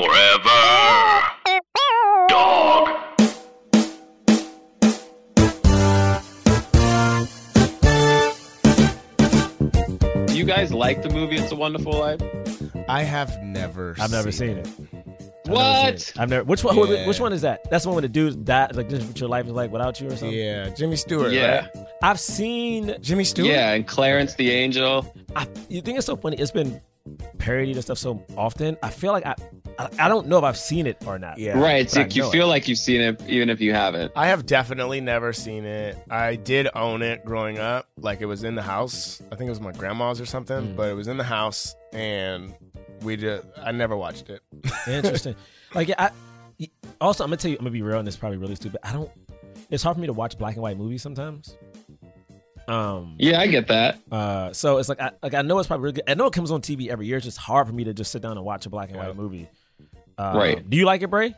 Forever. Dog. Do you guys like the movie It's a Wonderful Life? I have never. I've never seen it. I've never seen What? it. I've never. Which one? Yeah. Which one is that? That's the one where the dude died. Like this is what your life is like without you or something. Yeah, Jimmy Stewart. Yeah. right? I've seen. Jimmy Stewart. Yeah, and Clarence the Angel. I, you think it's so funny? It's been parodied and stuff so often. I feel like I, I, I don't know if I've seen it or not. Yeah. Right. It's like you know it. feel like you've seen it even if you haven't. I have definitely never seen it. I did own it growing up. Like it was in the house. I think it was my grandma's or something, Mm. but it was in the house and we just I never watched it. Interesting. like yeah, I also I'm gonna tell you I'm gonna be real and this is probably really stupid. I don't it's hard for me to watch black and white movies sometimes. Um Yeah, I get that. uh so it's like I like I know it's probably really good. I know it comes on TV every year. It's just hard for me to just sit down and watch a black and white movie. Um, Right. Do you like it, Bray?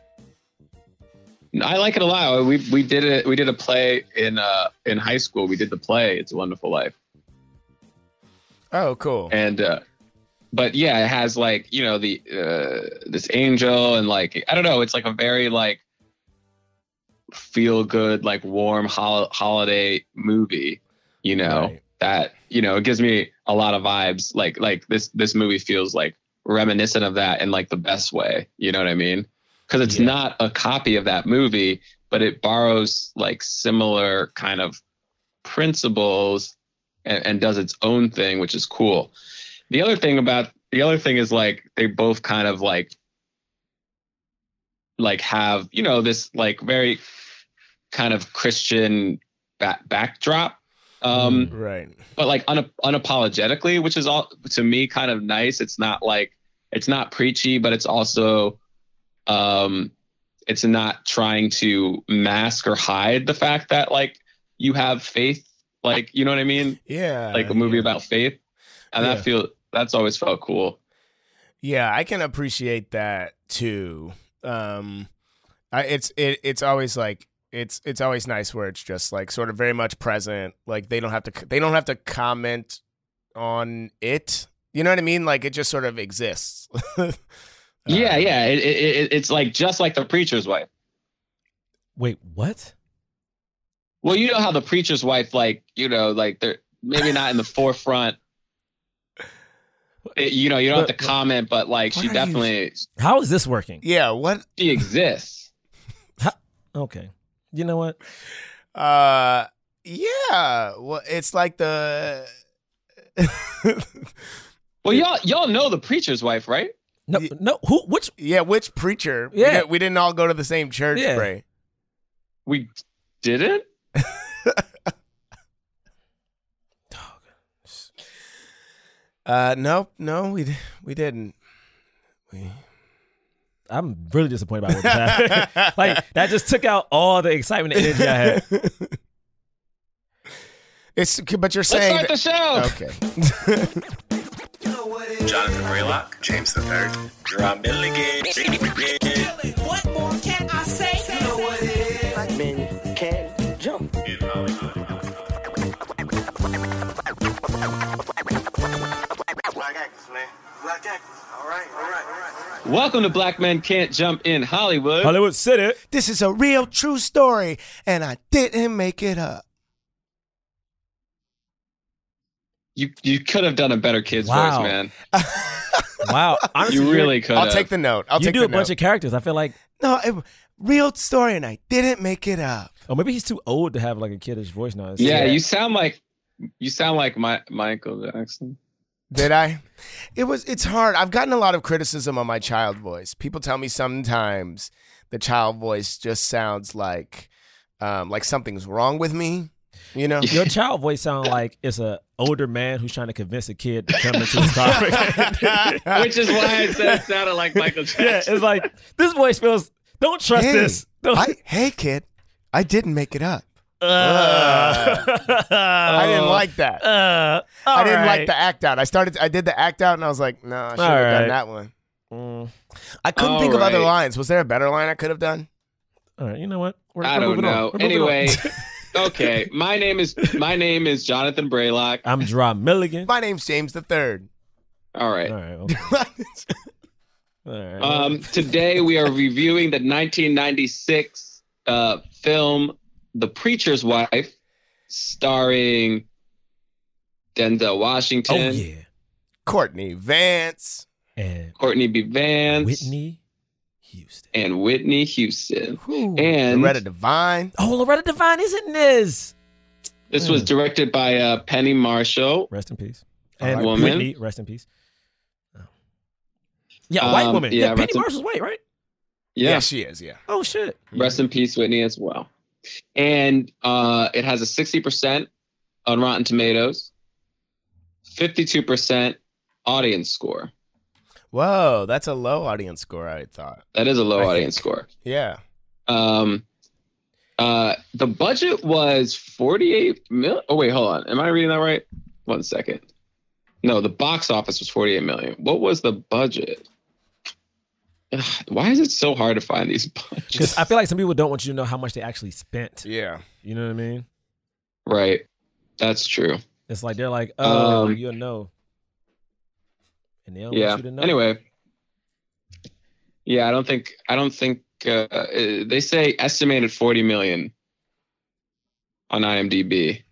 I like it a lot. We we did it. We did a play in uh in high school. We did the play It's a Wonderful Life, Oh, cool. and uh, but yeah, it has like you know the uh, this angel and like I don't know. It's like a very like feel good, like warm hol- holiday movie. You know Right. that you know it gives me a lot of vibes. Like like this this movie feels like reminiscent of that in like the best way. You know what I mean? Because it's Yeah. not a copy of that movie, but it borrows like similar kind of principles and, and does its own thing, which is cool. The other thing about the other thing is like they both kind of like like have you know this like very kind of Christian back backdrop. Um, right. but like un- unapologetically, which is all to me kind of nice. It's not like it's not preachy, but it's also um it's not trying to mask or hide the fact that like you have faith, like you know what I mean? Yeah. Like a movie yeah. about faith. And Yeah. that feel that's always felt cool. Yeah, I can appreciate that too. Um, I, it's it, it's always like it's it's always nice where it's just like sort of very much present. Like they don't have to they don't have to comment on it. You know what I mean? Like it just sort of exists. yeah, Uh, yeah. It, it, it, it's like just like the preacher's wife. Wait, what? Well, you know how the preacher's wife, like, you know, like they're maybe not in the forefront. It- you know, you don't have to But- but- comment, but like she are you- definitely How is this working? Yeah. What? she exists. Okay. You know what? Uh. Yeah. Well, it's like the. Well, y'all y'all know the preacher's wife, right? No, Ye- no. Who? Which? yeah. Which preacher? Yeah. didn't, we didn't all go to the same church, Yeah. Bray. We didn't. Uh. Nope. No. We we didn't. We. I'm really disappointed about what just happened. like that just took out all the excitement and energy I had. It's but you're saying Let's saying start the show. okay. Jonathan Braylock, James III, Jerah Milligan. What more can I say? You know what it is. Black men can't jump. In Hollywood. Black actors, man. Black actors. All right, all right, all right, all right. Welcome to Black Men Can't Jump in Hollywood. Hollywood City. This is a real true story, and I didn't make it up. You you could have done a better kid's Wow. voice, man. Wow. Honestly, You really could. I'll have. take the note. I'll you take do the a bunch of characters. I feel like, no, it, real story, and I didn't make it up. oh, maybe he's too old to have like a kiddish voice now. Yeah, Yeah. you sound like you sound like my Michael Jackson. Did I? It was. It's hard. I've gotten a lot of criticism on my child voice. People tell me sometimes the child voice just sounds like, um, like something's wrong with me. You know? Your child voice sounds like it's a older man who's trying to convince a kid to come into his car. Which is why I said it sounded like Michael Jackson. yeah, it's like this voice feels. Don't trust Hey, this. Don't, I, hey, kid, I didn't make it up. Uh, I didn't like that. Uh, I didn't all like the act out. I started. I did the act out, and I was like, no, I should have All done that one. Mm, I couldn't All think of other lines. Was there a better line I could have done? all right, you know what? We're, I we're don't moving on. know. On. Anyway, okay. My name is my name is Jonathan Braylock. I'm Jerah Milligan. My name's James the Third. All right. All right, okay. All right. Um, today we are reviewing the 1996 uh, film The Preacher's Wife, starring Denzel Washington, oh yeah, Courtney Vance. and Courtney B. Vance, Whitney Houston. and Whitney Houston. Whew. And Loretta Devine. Oh, Loretta Devine is in this. this was Mm. directed by uh, Penny Marshall. Rest in peace. And right. Woman. Whitney, rest in peace. Oh. Yeah, white Um, woman. yeah, Yeah, Penny rest in- Marshall's white, right? Yeah, she is. Yeah. Oh shit. rest in peace, Whitney, as well. And uh, it has a 60% on Rotten Tomatoes, 52% audience score. Whoa, that's a low audience score. I thought. That is a low I audience think. score. Yeah. Um, uh, the budget was 48 mil. Oh, wait, hold on. Am I reading that right? One second. No, the box office was 48 million. What was the budget? Ugh, Why is it so hard to find these Because budgets? I feel like some people don't want you to know how much they actually spent. Yeah. You know what I mean? right. That's true. It's like they're like, oh, Um, you'll know. And they don't yeah. want you to know. Anyway. Yeah, I don't think I don't think uh, uh, they say estimated 40 million on IMDb.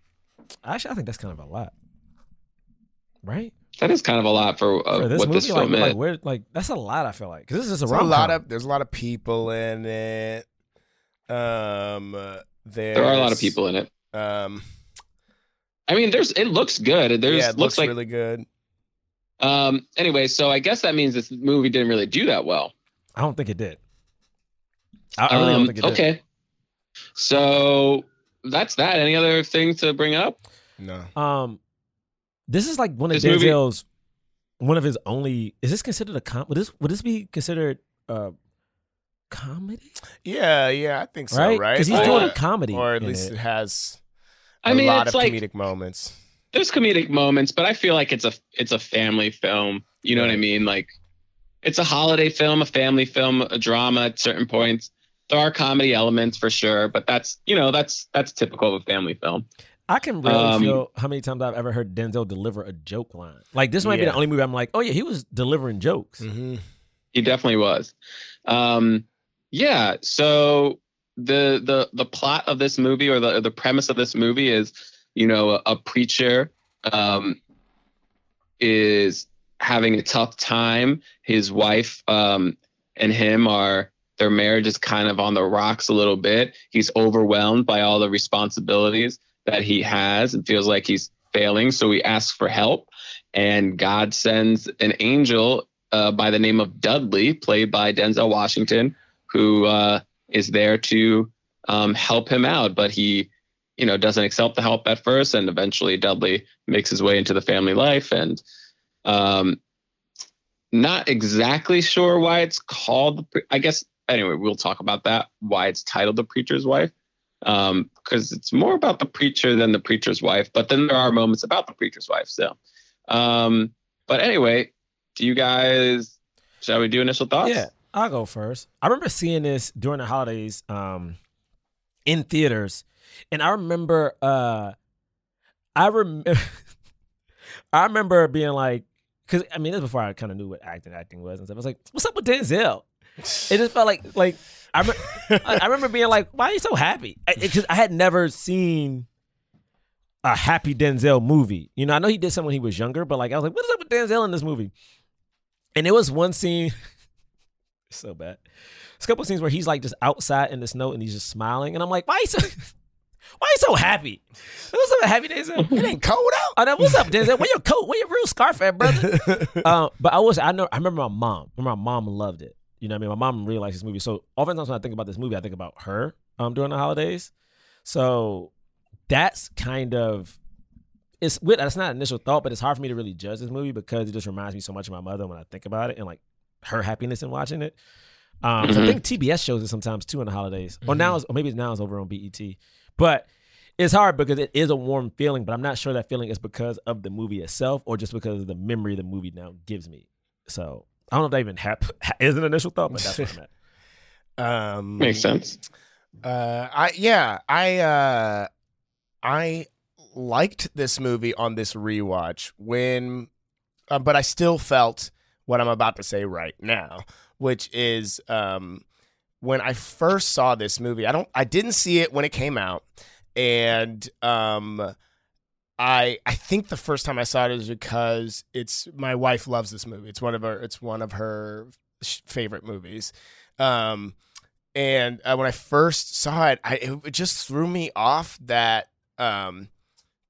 Actually, I think that's kind of a lot. Right? That is kind of a lot for, uh, For this what movie, this like, film is. like, where, like that's a lot. I feel like because this is a, There's a rom-com. lot of there's a lot of people in it. Um, uh, there are a lot of people in it. Um, I mean, there's it looks good. There's yeah, it looks looks like really good. um. Anyway, so I guess that means this movie didn't really do that well. I don't think it did. I, I really don't Um, think it did. okay, so that's that. Any other thing to bring up? No. Um, this is like one of This movie- Denzel's, one of his only. Is this considered a com? Would this would this be considered a comedy? Yeah, yeah, I think so. right? Right? Because he's Uh, doing a comedy, or at least it, it. has I a mean, lot it's of like comedic moments. there's comedic moments, but I feel like it's a it's a family film. You know what I mean? Like it's a holiday film, a family film, a drama at certain points. There are comedy elements for sure, but that's you know that's that's typical of a family film. I can really Um, feel how many times I've ever heard Denzel deliver a joke line. Like this might be the only movie I'm like, oh yeah, he was delivering jokes. Mm-hmm. He definitely was. Um, yeah. So the the the plot of this movie or the the premise of this movie is, you know, a, a preacher um, is having a tough time. His wife um, and him are their marriage is kind of on the rocks a little bit. He's overwhelmed by all the responsibilities that he has and feels like he's failing. So he asks for help, and God sends an angel uh, by the name of Dudley, played by Denzel Washington, who uh, is there to um, help him out. But he, you know, doesn't accept the help at first, and eventually Dudley makes his way into the family life. And um, not exactly sure why it's called. I guess anyway, we'll talk about that. Why it's titled "The Preacher's Wife." Because it's more about the preacher than the preacher's wife, but then there are moments about the preacher's wife So, Um, but anyway, do you guys shall we do initial thoughts? Yeah, I'll go first. I remember seeing this during the holidays um, in theaters, and I remember, uh, I remember, I remember being like, because I mean, this was before I kind of knew what acting acting was and stuff. I was like, "What's up with Denzel?" It just felt like like I, I I remember being like, "Why are you so happy?" Because I, had never seen a happy Denzel movie. You know, I know he did some when he was younger, but like I was like, "What's up with Denzel in this movie?" And there was one scene, so bad. There's a couple scenes where he's like just outside in the snow and he's just smiling, and I'm like, "Why are you so?" Why are you so happy? What's up, happy Denzel? It ain't cold out. I know, what's up, Denzel? Where your coat? Where your real scarf at, brother? uh, but I was I know I remember my mom. Remember my mom loved it. You know what I mean? My mom really likes this movie. So oftentimes when I think about this movie, I think about her um during the holidays. So that's kind of it's with that's not an initial thought, but it's hard for me to really judge this movie because it just reminds me so much of my mother when I think about it and like her happiness in watching it. Um, so I think TBS shows it sometimes too in the holidays, or now, it's, or maybe now it's over on BET. But it's hard because it is a warm feeling, but I'm not sure that feeling is because of the movie itself or just because of the memory the movie now gives me. So I don't know if that even hap- is an initial thought, but that's what I meant. Um, makes sense. Uh, I yeah, I uh, I liked this movie on this rewatch when, uh, but I still felt what I'm about to say right now, which is um, when I first saw this movie. I don't, I didn't see it when it came out, and um, I I think the first time I saw it is because it's my wife loves this movie. It's one of her, it's one of her favorite movies. Um, and uh, when I first saw it, I it, just threw me off that um,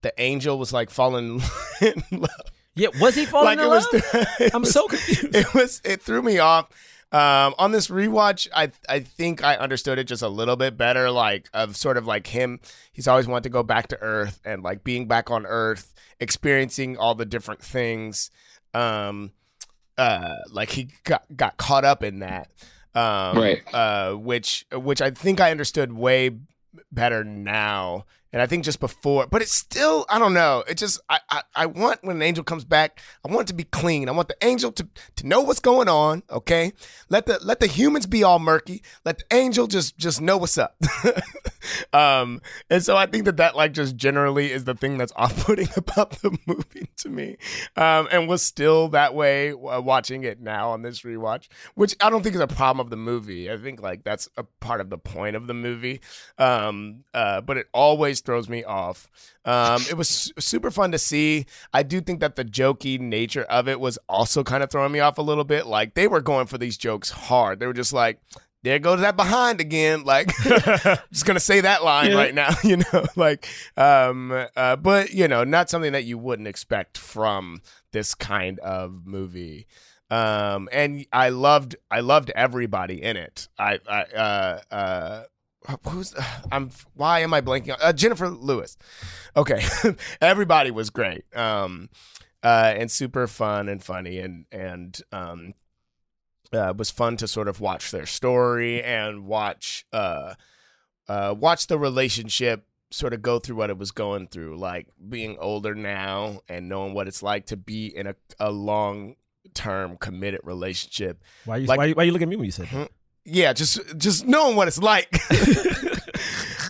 the angel was like falling in love. Yeah, was he falling Like in it was, love? I'm was- so confused. It was it threw me off. Um, on this rewatch, I I think I understood it just a little bit better. Like of sort of like him, he's always wanted to go back to Earth and like being back on Earth, experiencing all the different things. Um, uh, like he got got caught up in that. Um, Right. Uh, which which I think I understood way better now. And I think just before, but it's still, I don't know. It just, I, I, I want when an angel comes back, I want it to be clean. I want the angel to, to know what's going on. Okay. Let the, let the humans be all murky. Let the angel just, just know what's up. um, and so I think that that like just generally is the thing that's off putting about the movie to me. Um, and was still that way uh, watching it now on this rewatch, which I don't think is a problem of the movie. I think like that's a part of the point of the movie. Um, uh, but it always throws me off. Um, it was super fun to see. I do think that the jokey nature of it was also kind of throwing me off a little bit. Like they were going for these jokes hard. They were just like, there goes that behind again. Like, just gonna say that line Yeah. right now, you know. Like, um, uh, but you know, not something that you wouldn't expect from this kind of movie. Um, and I loved, I loved everybody in it. I, I, uh, uh, who's I'm why am I blanking on uh, Jennifer Lewis? Okay, everybody was great, um, uh, and super fun and funny, and and um, uh, it was fun to sort of watch their story and watch uh, uh, watch the relationship sort of go through what it was going through, like being older now and knowing what it's like to be in a, a long term committed relationship Why you, Like- why, you- why you look at me when you said that? Yeah, just just knowing what it's like.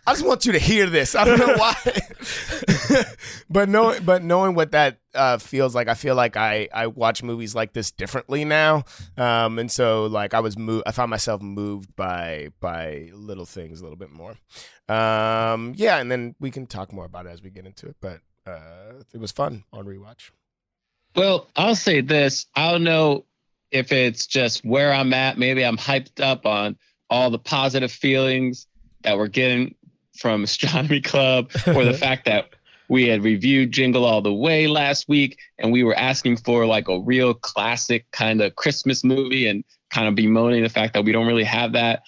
I just want you to hear this. I don't know why, but knowing but knowing what that uh, feels like, I feel like I I watch movies like this differently now, um, and so like I was moved. I found myself moved by by little things a little bit more. Um, yeah, and then we can talk more about it as we get into it. But uh, it was fun on rewatch. Well, I'll say this. I don't know if it's just where I'm at. Maybe I'm hyped up on all the positive feelings that we're getting from Astronomy Club, or the fact that we had reviewed Jingle All the Way last week, and we were asking for like a real classic kind of Christmas movie, and kind of bemoaning the fact that we don't really have that.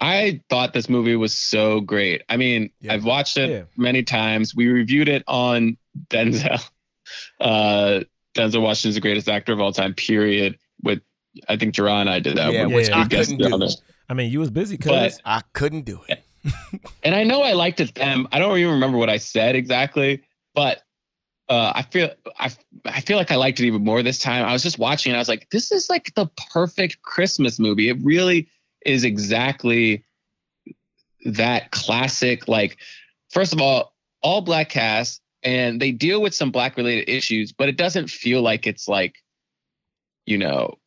I thought this movie was so great. I mean, Yeah. I've watched it Yeah. many times. We reviewed it on Denzel. Uh, Denzel Washington's the greatest actor of all time, period. With I think Jerah and I did that. Yeah, which we I couldn't do. it. I mean, you was busy But- because I couldn't do it. And I know I liked it then. I don't even remember what I said exactly, but uh, I feel I I feel like I liked it even more this time. I was just watching and I was like, this is like the perfect Christmas movie. It really is exactly that classic. Like, first of all, all black cast, and they deal with some black related issues, but it doesn't feel like it's like, you know,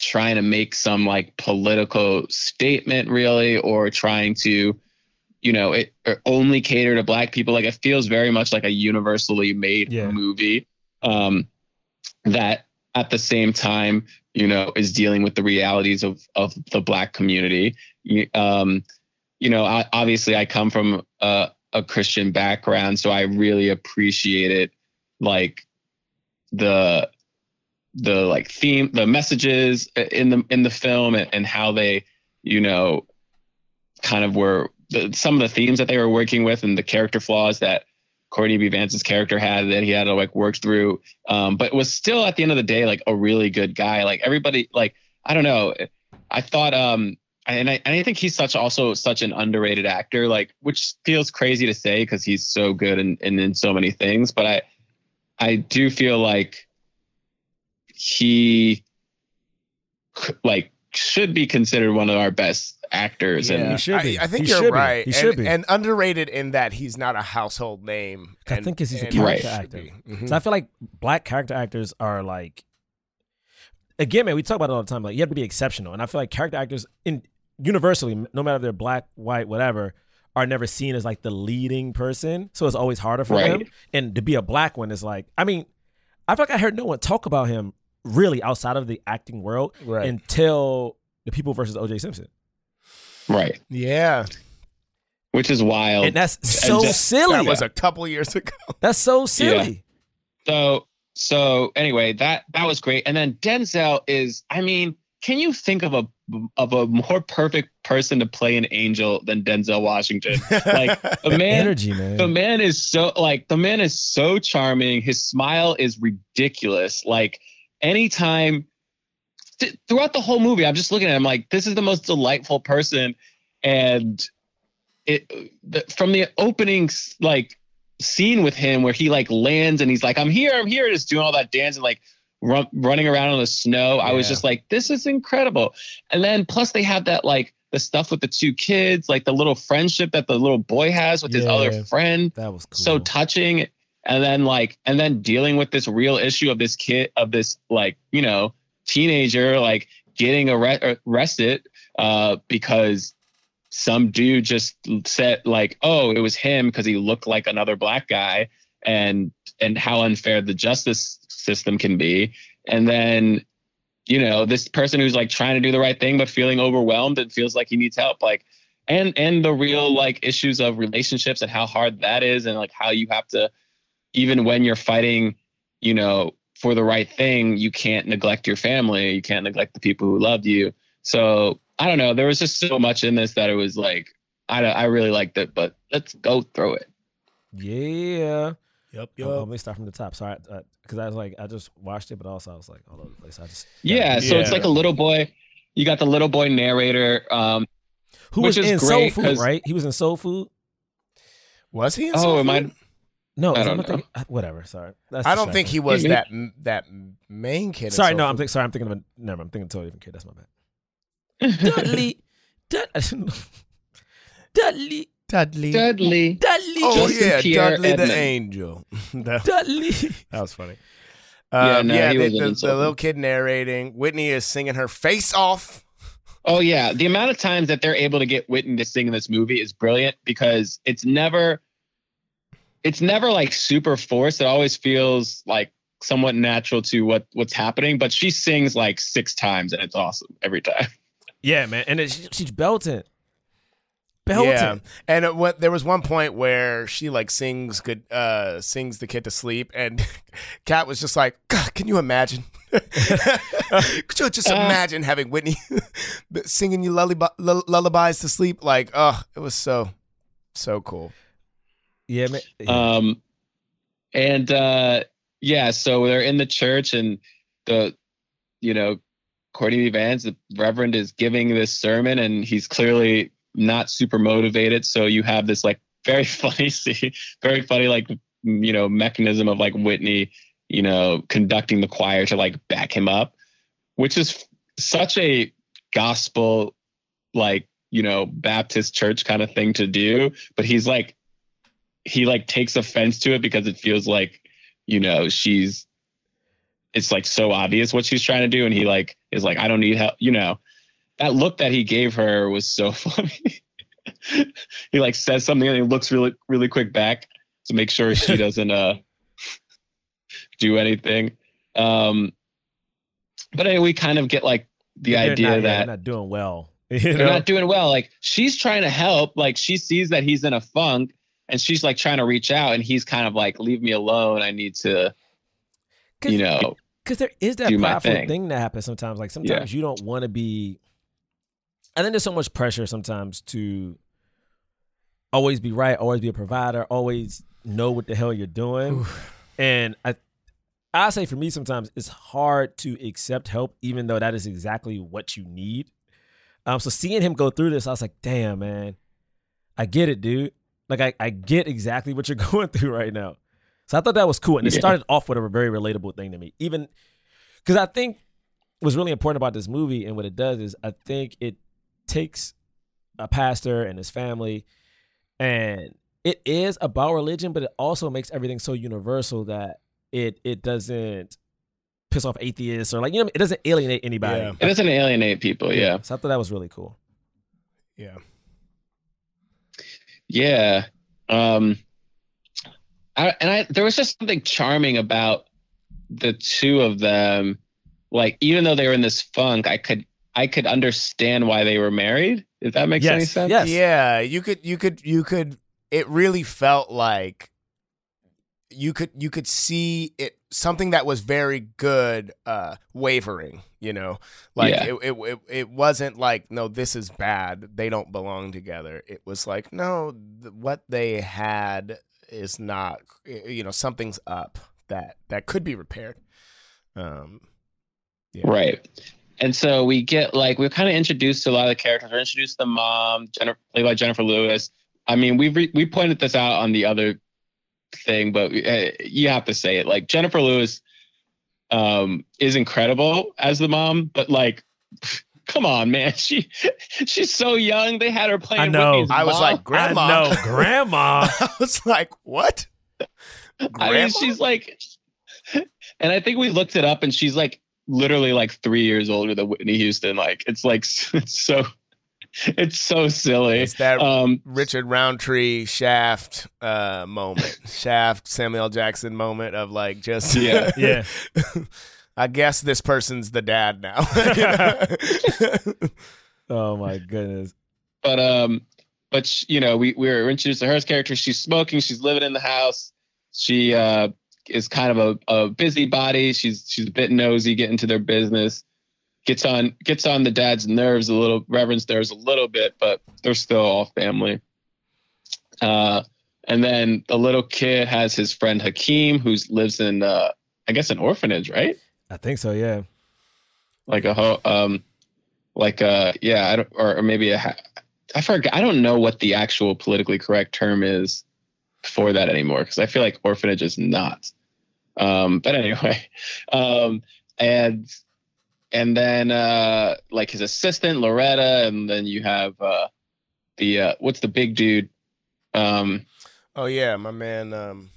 trying to make some like political statement really, or trying to you know, it or only cater to black people. Like it feels very much like a universally made Yeah. movie um, that at the same time, you know, is dealing with the realities of of the black community. You- Um, you know, I, obviously, I come from a, a Christian background, so I really appreciated like the the like theme, the messages in the in the film, and, and how they, you know, kind of were the, some of the themes that they were working with and the character flaws that Courtney B. Vance's character had that he had to like work through. Um, but was still at the end of the day like a really good guy. Like everybody, like I don't know. I thought, um, and I, and I think he's such also such an underrated actor. Like, which feels crazy to say because he's so good and in, in so many things. But I, I do feel like he, like, should be considered one of our best actors. Yeah. And He should be. I, I think He you're should be. right. He and, should be. and underrated in that he's not a household name. I think think 'cause he's a character should actor. be. Mhm. So I feel like black character actors are like again, man, we talk about it all the time. Like you have to be exceptional, and I feel like character actors in universally, no matter if they're black, white, whatever, are never seen as like the leading person. So it's always harder for Right. them. And to be a black one is like, I mean, I feel like I heard no one talk about him really outside of the acting world Right. until the people versus OJ Simpson, Right. Yeah, Which is wild. and that's so just- silly. that was a couple years ago. that's so silly. So so anyway, that that was great. And then Denzel is, I mean, can you think of a of a more perfect person to play an angel than Denzel Washington? Like the man Energy, man. the man is so like the man is so charming. His smile is ridiculous. Like anytime th- throughout the whole movie, I'm just looking at him like this is the most delightful person. And it the, from the opening like scene with him where he like lands and he's like, I'm here, I'm here, just doing all that dance and like run, running around on the snow. I was just like, this is incredible. And then plus they have that like the stuff with the two kids, like the little friendship that the little boy has with his other friend. that was cool. So touching. And then like and then dealing with this real issue of this kid of this like, you know, teenager like getting arre- arrested uh because some dude just said like, oh, it was him because he looked like another black guy, and and how unfair the justice system can be. And then, you know, this person who's like trying to do the right thing but feeling overwhelmed and feels like he needs help, like, and and the real like issues of relationships and how hard that is, and like how you have to, even when you're fighting, you know, for the right thing, you can't neglect your family, you can't neglect the people who loved you. So I don't know. There was just so much in this that it was like I I really liked it, but let's go through it. yeah. Yep, oh, let me start from the top. Sorry, because I was like, I just watched it, but also I was like, all over the place. I just Yeah, so it's like a little boy. You got the little boy narrator. Um, who which was is in Soul Food, right? He was in Soul Food. Was he? In oh, Soul am I? Food? No, I I'm don't not thinking, whatever. Sorry, That's I don't think he was that that main kid. Sorry, Soul no, I'm Food. think, sorry. I'm thinking of a never. I'm thinking of a totally different kid. That's my bad. Dudley, Dud- Dudley, Dudley. Dudley. Dudley, Oh Justin yeah, Pierre Dudley Edmonds. the Angel. that, Dudley. that was funny. Yeah, Um, no, yeah, he the, wasn't the, the little kid narrating. Whitney is singing her face off. Oh yeah, the amount of times that they're able to get Whitney to sing in this movie is brilliant because it's never, it's never like super forced. It always feels like somewhat natural to what what's happening. But she sings like six times and it's awesome every time. Yeah, man, and it, she's belting, belting. Yeah, and it, what there was one point where she like sings good, uh, sings the kid to sleep, and Kat was just like, "God, can you imagine? Could you just Uh. imagine having Whitney singing you lullaby, lull- lullabies to sleep? Like, oh, it was so, so cool. Yeah, man. Um, and uh, yeah, so they're in the church, and the, you know, Courtney Vance, the Reverend, is giving this sermon, and he's clearly not super motivated. So you have this like very funny scene, very funny like you know mechanism of like Whitney, you know, conducting the choir to like back him up, which is such a gospel like you know Baptist church kind of thing to do. But he's like he like takes offense to it because it feels like you know she's it's like so obvious what she's trying to do and he like is like i don't need help you know that look that he gave her was so funny he like says something and he looks really really quick back to make sure she doesn't uh do anything um but anyway, we kind of get like the They're idea not, that they're not doing well. You they're not doing well. Like she's trying to help. Like she sees that he's in a funk and she's like trying to reach out and he's kind of like, leave me alone. I need to, you know, because there is that do my prideful thing. thing that happens sometimes. Like sometimes you don't want to be. I think there's so much pressure sometimes to always be right, always be a provider, always know what the hell you're doing. and I, I say for me sometimes it's hard to accept help, even though that is exactly what you need. Um, so seeing him go through this, I was like, damn, man, I get it, dude. Like I, I get exactly what you're going through right now. So I thought that was cool. And it Yeah. started off with a very relatable thing to me. Even because I think what's really important about this movie and what it does is I think it takes a pastor and his family and it is about religion, but it also makes everything so universal that it it doesn't piss off atheists or like you know it doesn't alienate anybody. Yeah. It doesn't alienate people. Yeah. So I thought that was really cool. Yeah. Yeah. Um I, and I there was just something charming about the two of them. Like even though they were in this funk, I could I could understand why they were married. If that makes any sense. Yes. Yeah, you could you could you could it really felt like you could you could see it something that was very good uh wavering, you know. Like Yeah. it, it it it wasn't like no this is bad. They don't belong together. It was like no th- what they had is not you know something's up that that could be repaired. Um yeah. Right. And so we get like we're kind of introduced to a lot of the characters. We're introduced to the mom, Jennifer, played by Jennifer Lewis. I mean, we re- we pointed this out on the other thing, but uh, you have to say it. Like Jennifer Lewis um, is incredible as the mom, but like, come on, man, she she's so young. They had her playing. I know. Whitney's I was mom. like grandma. No, grandma. I was like what? I mean, she's like, and I think we looked it up, and she's like literally like three years older than Whitney Houston. Like, it's like it's so, it's so silly. It's that Um, Richard Roundtree Shaft uh, moment, Shaft Samuel Jackson moment of like just Yeah. Yeah. I guess this person's the dad now. Oh my goodness. but um, but sh- you know, we we were introduced to her character. She's smoking. She's living in the house. She uh is kind of a, a busybody. She's she's a bit nosy, getting to their business. Gets on gets on the dad's nerves a little, Reverend's nerves a little bit, but they're still all family. Uh, and then the little kid has his friend Hakeem, who lives in uh, I guess an orphanage, right? I think so. Yeah. like a ho- um like uh yeah I don't, or, or maybe a ha- I forget I don't know what the actual politically correct term is for that anymore because I feel like orphanage is not um but anyway um and and then uh like his assistant Loretta and then you have uh the uh what's the big dude um oh yeah, my man. Um,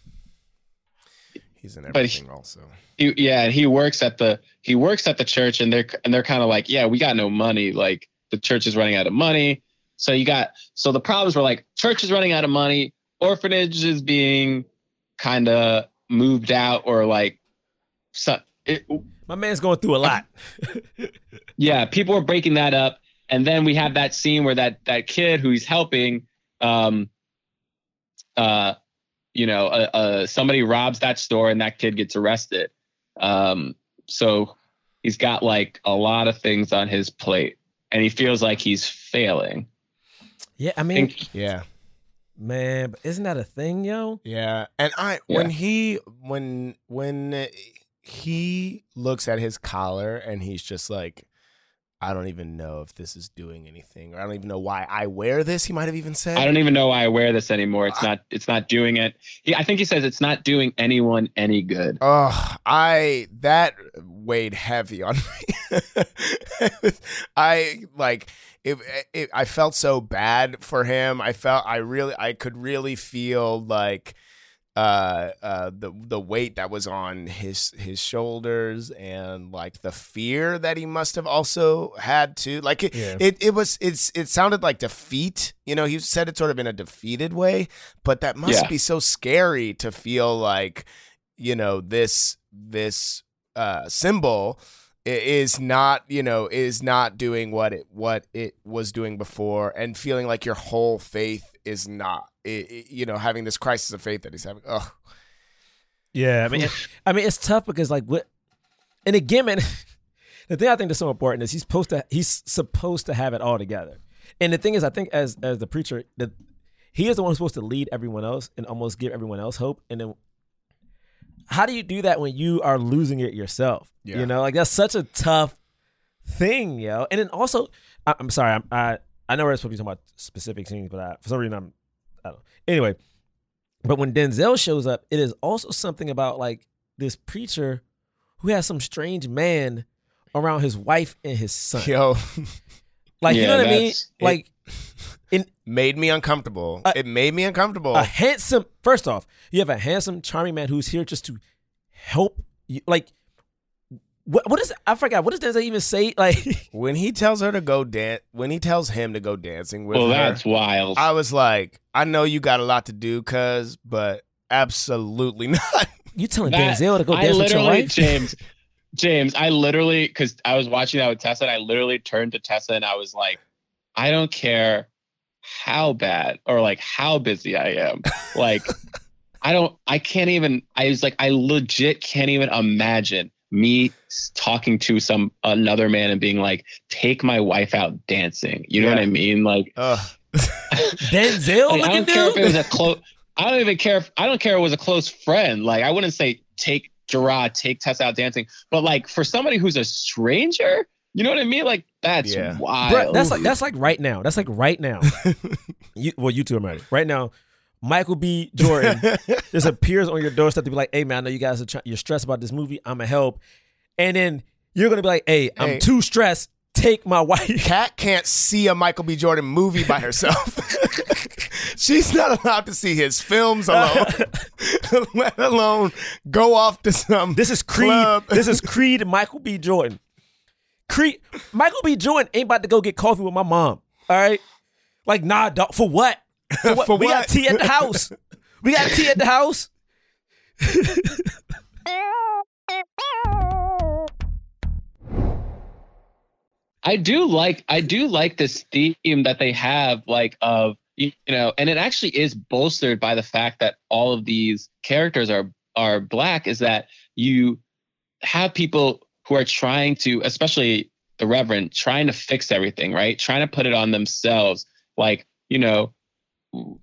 he's in But he- everything also. he, yeah, and he works at the he works at the church, and they're and they're kind of like, yeah, we got no money. Like the church is running out of money. So you got so the problems were like church is running out of money, orphanage is being kind of moved out, or like, so it, My man's going through a lot. yeah, people are breaking that up, and then we have that scene where that that kid who he's helping, um, uh, you know, uh, uh, somebody robs that store, and that kid gets arrested. Um, so he's got like a lot of things on his plate, and he feels like he's failing. Yeah, I I mean, think, Yeah, man, but isn't that a thing, yo? yeah. And I when he when when he looks at his collar and he's just like. I don't even know if this is doing anything, or I don't even know why I wear this. He might have even said. I don't even know why I wear this anymore. It's not. It's not doing it. He, I think he says it's not doing anyone any good. Oh, I that weighed heavy on me. I like it, it. I felt so bad for him. I felt I really, I could really feel like uh uh the the weight that was on his his shoulders and like the fear that he must have also had to like it Yeah. it, it was it's it sounded like defeat you know he said it sort of in a defeated way but that must Yeah. be so scary to feel like you know this this uh symbol is not you know is not doing what it what it was doing before and feeling like your whole faith is not i- i- you know having this crisis of faith that he's having oh Yeah, I mean, it- I mean, it's tough because like what, and again, man, the thing I think that's so important is he's supposed to he's supposed to have it all together. And the thing is, I think as as the preacher, that he is the one who's supposed to lead everyone else and almost give everyone else hope. And then, how do you do that when you are losing it yourself? Yeah. You know, like that's such a tough thing, yo. And then also, I, I'm sorry, I'm, I I know we're supposed to be talking about specific scenes, but I, for some reason I'm I don't know. Anyway, but when Denzel shows up, it is also something about like this preacher who has some strange man around his wife and his son. yo Like you know what I mean? that's- it- Like made me uncomfortable Uh, it made me uncomfortable a handsome. First off, you have a handsome, charming man who's here just to help you. Like What, what is I forgot? What does Denzel even say? Like, When he tells her to go dance, when he tells him to go dancing with well, her, that's wild. I was like, I know you got a lot to do, cuz, but absolutely not. you telling That- Denzel to go I dance with your wife? James, James, I literally, because I was watching that with Tessa, and I literally turned to Tessa and I was like, I don't care how bad or like how busy I am. Like, I don't, I can't even, I was like, I legit can't even imagine me talking to some another man and being like, take my wife out dancing. You know what I mean? Like, Ugh. Denzel like, I don't care if it was a close. I don't even care if I don't care if it was a close friend. Like I wouldn't say take Gerard, take Tessa out dancing, but like for somebody who's a stranger, you know what I mean? Like that's Yeah. wild. Bruh, that's like that's like right now. That's like right now. you, well, you two are married. Right now, Michael B. Jordan just appears on your doorstep to be like, "Hey man, I know you guys are try- you're stressed about this movie. I'm a help," and then you're gonna be like, "Hey, I'm Hey. too stressed. Take my wife." Cat can't see a Michael B. Jordan movie by herself. She's not allowed to see his films alone, let alone go off to some. This is Creed. Club. This is Creed Michael B. Jordan. Creed. Michael B. Jordan ain't about to go get coffee with my mom. All right. Like, nah, dog. For what? For what? For we got tea at the house. We got tea at the house. I do like I do like this theme that they have, like of you know, and it actually is bolstered by the fact that all of these characters are are black. Is that you have people who are trying to, especially the Reverend, trying to fix everything, right? Trying to put it on themselves. Like you know,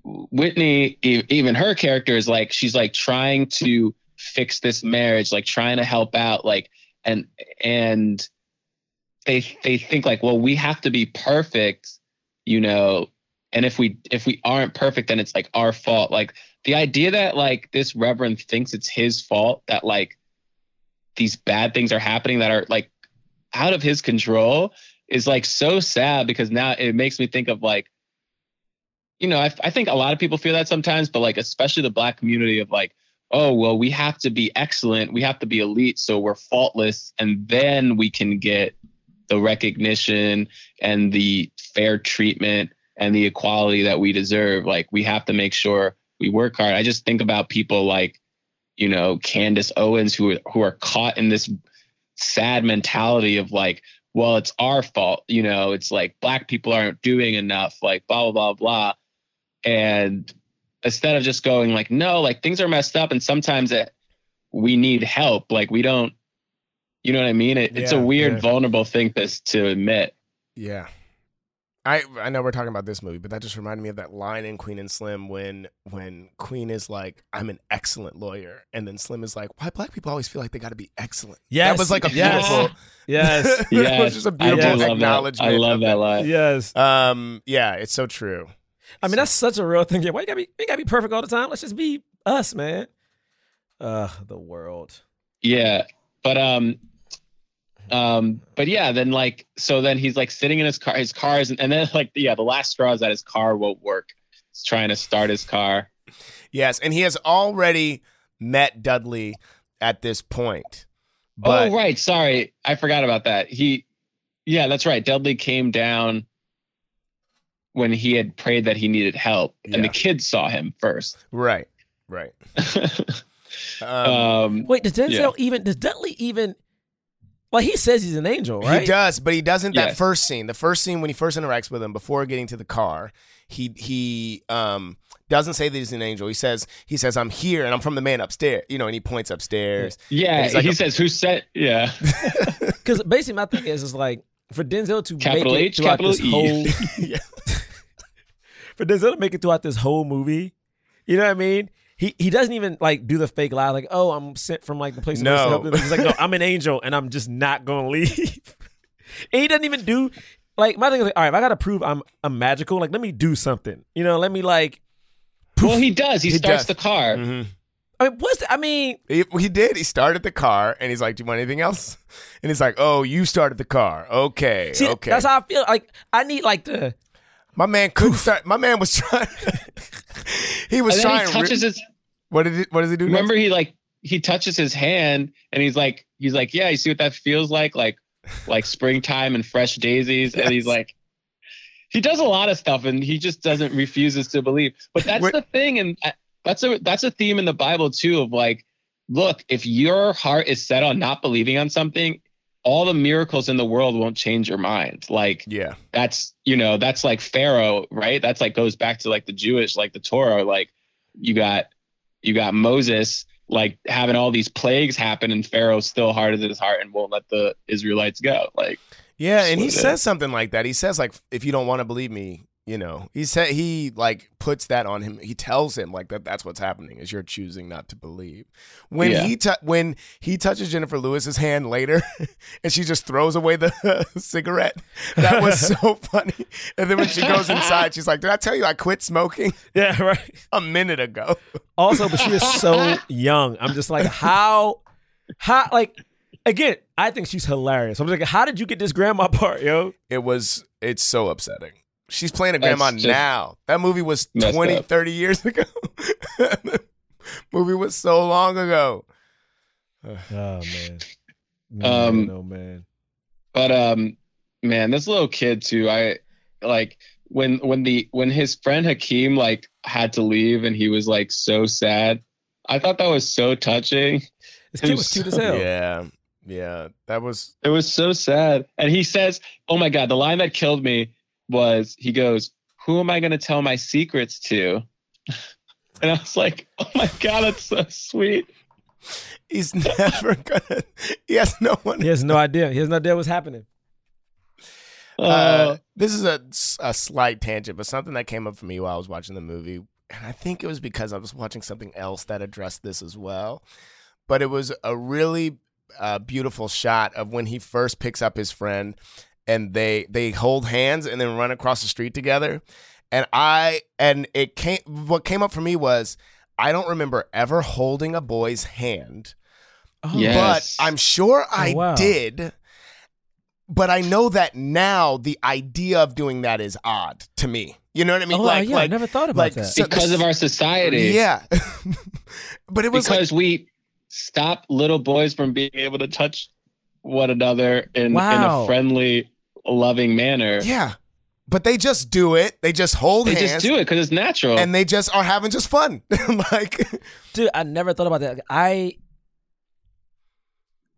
Whitney, even her character is like she's like trying to fix this marriage, like trying to help out, like and and they they think like, well, we have to be perfect, you know, and if we if we aren't perfect, then it's like our fault. Like the idea that like this reverend thinks it's his fault that like these bad things are happening that are like out of his control is like so sad because now it makes me think of like you know, I, I think a lot of people feel that sometimes, but like especially the black community of like, oh well, we have to be excellent, we have to be elite, so we're faultless, and then we can get the recognition and the fair treatment and the equality that we deserve. Like we have to make sure we work hard. I just think about people like, you know, Candace Owens who who are caught in this sad mentality of like, well, it's our fault. You know, it's like black people aren't doing enough, like blah, blah, blah, blah. And instead of just going like, no, like things are messed up and sometimes it, we need help. Like we don't, you know what I mean? It, it's a weird, yeah. vulnerable thing to, to admit. Yeah. I I know we're talking about this movie, but that just reminded me of that line in Queen and Slim when when Queen is like, "I'm an excellent lawyer," and then Slim is like, "Why black people always feel like they got to be excellent?" Yes. that was like a Yes. beautiful. Yes. it Yes, was just a beautiful love that. acknowledgement. I love that line. yes. Um, yeah, it's so true. I mean, that's such a real thing. Yeah, why you gotta be? We gotta be perfect all the time. Let's just be us, man. Uh, the world. Yeah. But um um but yeah, then like so then he's like sitting in his car his car is and then like yeah, the last straw is that his car won't work. He's trying to start his car. Yes, and he has already met Dudley at this point. But oh right, sorry. I forgot about that. He yeah, that's right. Dudley came down when he had prayed that he needed help Yeah. and the kids saw him first. right, right. Um, um Wait, does Denzel Yeah. even? Does Dudley even? Like he says he's an angel, right? He does, but he doesn't. That Yeah. first scene, the first scene when he first interacts with him before getting to the car, he he um doesn't say that he's an angel. He says he says I'm here and I'm from the man upstairs. You know, and he points upstairs. yeah, he's like he a- says who said yeah. Because basically, my thing is, is like for Denzel to Capital make it H, throughout capital this E. whole, Yeah. For Denzel to make it throughout this whole movie, you know what I mean? He he doesn't even like do the fake lie, like, oh, I'm sent from like the place. No. to help them. He's like, no, I'm an angel, and I'm just not gonna leave. and he doesn't even do like my thing is like, all right, if I gotta prove I'm I'm magical, like let me do something. You know, let me like. well, he does. He, He starts does. the car. Mhm. I mean, what's the, I mean? He, he did. He started the car and he's like, "Do you want anything else?" And he's like, "Oh, you started the car. Okay, See, okay." that's how I feel. Like I need like the my man start. My man was trying. he was trying. he touches his what did he, What does he do? next? remember he like he touches his hand and he's like he's like, yeah, you see what that feels like, like like springtime and fresh daisies, and he's like. He does a lot of stuff, and he just doesn't refuses to believe. But that's the thing, and uh, that's a that's a theme in the Bible too. Of like, look, if your heart is set on not believing on something, all the miracles in the world won't change your mind. Like Yeah. that's you know that's like Pharaoh, right? That's like goes back to like the Jewish, like the Torah. Like you got you got Moses like having all these plagues happen, and Pharaoh's still hardens his heart and won't let the Israelites go. Like Yeah, and he says something like that. He says like, if you don't want to believe me, you know, he said he like puts that on him. He tells him like that. That's what's happening is you're choosing not to believe. When Yeah. he tou when he touches Jennifer Lewis's hand later, and she just throws away the cigarette. That was so funny. And then when she goes inside, she's like, "Did I tell you I quit smoking Yeah, right. a minute ago?" Also, but she is so young. I'm just like, how, how, like, again, I think she's hilarious. I'm just like, how did you get this grandma part, yo? It was. It's so upsetting. She's playing a grandma just now. That movie was messed 20, up. 30 years ago. movie was so long ago. Oh man. Um, man, oh man. But um, man, this little kid too. I like when when the when his friend Hakeem like had to leave and he was like so sad. I thought that was so touching. This kid was cute as hell. Yeah. Yeah. That was It was so sad. And he says, "Oh my god, the line that killed me was he goes, "Who am I going to tell my secrets to?" And I was like, "Oh my god, that's so sweet." he's never gonna he has no one. He has no idea. He has no idea what's happening. Uh, Uh, this is a, a slight tangent, but something that came up for me while I was watching the movie, and I think it was because I was watching something else that addressed this as well. But it was a really uh, beautiful shot of when he first picks up his friend, and they they hold hands and then run across the street together. And I and it came. What came up for me was I don't remember ever holding a boy's hand Oh, Yes. but I'm sure oh, I wow. did. But I know that now the idea of doing that is odd to me. You know what I mean? Oh, like, yeah, I never thought about like, that. so- because of our society. yeah. but it was like, because we stop little boys from being able to touch one another in, in a friendly, loving manner. yeah. But they just do it. They just hold it. They hands. just do it because it's natural. And they just are having just fun. like, Dude, I never thought about that. I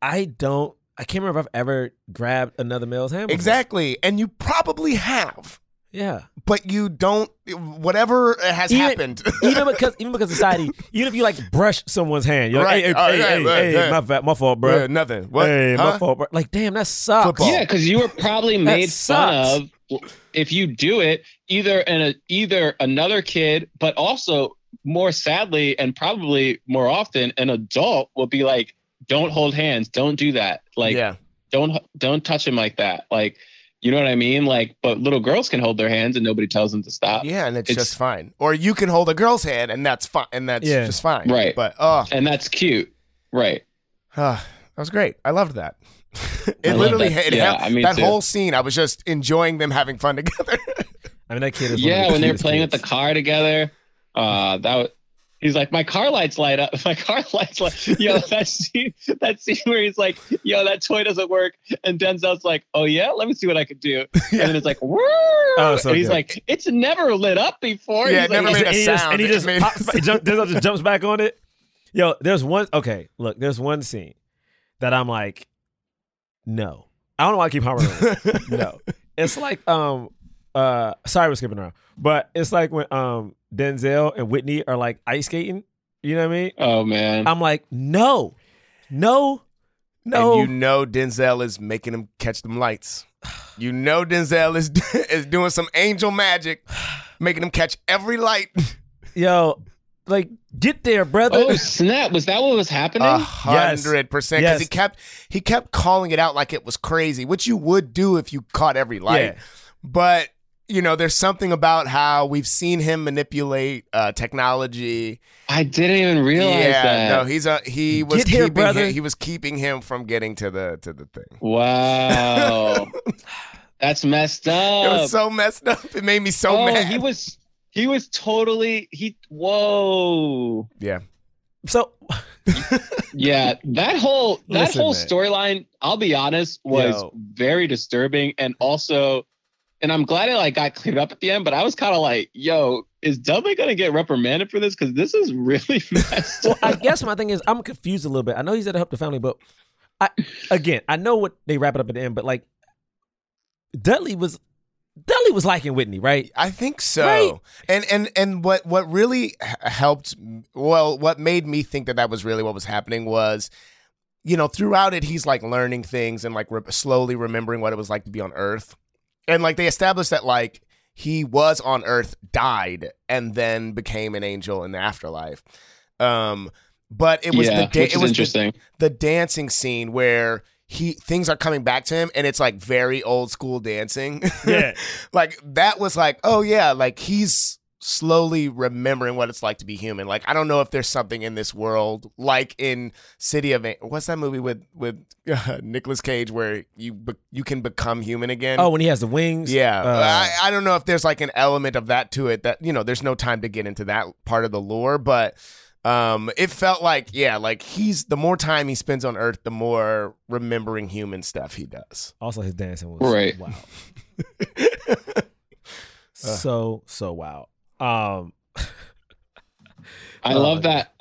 I don't I can't remember if I've ever grabbed another male's hand. before. exactly. And you probably have, Yeah. but you don't, whatever has Even- happened. even because even because society, even if you like brush someone's hand, you're like, Right. hey, hey, Oh, hey, yeah, hey, right, hey, my, fa- my fault, bro. Yeah, nothing. What? Hey, Huh? my fault, bro. Like, damn, that sucks. Football. yeah, because you were probably made sucks. fun of if you do it either in a either another kid, but also more sadly and probably more often an adult will be like, "Don't hold hands. Don't do that. Like, yeah. don't don't touch him like that. Like, you know what I mean? Like, but little girls can hold their hands and nobody tells them to stop. Yeah, and it's, It's- just fine. Or you can hold a girl's hand, and that's fine, and that's Yeah. just fine. Right. But oh, And that's cute, right? that was great. I loved that. it I literally that. it Yeah, held- I mean, that too. whole scene. I was just enjoying them having fun together. I mean, that kid is one of Yeah, the when they're cutest playing with the car together, uh, that was. He's like, my car lights light up. My car lights light. Yo, that scene, that scene where he's like, yo, that toy doesn't work, and Denzel's like, oh yeah, let me see what I could do, and then it's like, woo! Oh, so and he's good. like, it's never lit up before. Yeah, He's it never like, made a and he just, sound. and he just, It pops, he jump, Denzel just jumps back on it. Yo, there's one. Okay, look, there's one scene that I'm like, no. I don't know why I keep hammering. on it. no, it's like um, uh, sorry, we're skipping around, but it's like when um Denzel and Whitney are like ice skating. You know what I mean? oh man, I'm like, no, no, no. And you know Denzel is making him catch them lights. You know Denzel is is doing some angel magic, making him catch every light. Yo, like, get there, brother. oh snap! Was that what was happening? A hundred percent. Because he kept he kept calling it out like it was crazy, which you would do if you caught every light. Yeah. But you know, there's something about how we've seen him manipulate uh, technology. I didn't even realize yeah, that. no, he's a he was Get keeping brother. him, he was keeping him from getting to the to the thing. wow, that's messed up. It was so messed up. It made me so oh, mad. he was he was totally he. Whoa. yeah. So Yeah, that whole that Listen, whole storyline, I'll be honest, was Yo. very disturbing and also and I'm glad it like got cleared up at the end, but I was kind of like, yo, is Dudley gonna get reprimanded for this? Because this is really messed Well, up. I guess my thing is I'm confused a little bit. I know he's there to help the family, but I again I know what they wrap it up at the end, but like Dudley was Dudley was liking Whitney, right? I think so. Right. And and and what what really helped well what made me think that that was really what was happening was you know throughout it he's like learning things and like re- slowly remembering what it was like to be on earth. And like they established that like he was on earth, died and then became an angel in the afterlife. Um but it was yeah, the da- which it is was the, interesting. the dancing scene where he things are coming back to him and it's like very old school dancing. Yeah. like that was like, oh yeah, like he's slowly remembering what it's like to be human. Like I don't know if there's something in this world like in City of An- what's that movie with with uh, Nicolas Cage where you be- you can become human again. Oh, when he has the wings. Yeah, Uh, I, I don't know if there's like an element of that to it that you know. There's no time to get into that part of the lore, but um, it felt like yeah, like he's the more time he spends on Earth, the more remembering human stuff he does. also his dancing was Right. wow. so so wow. Um I love that.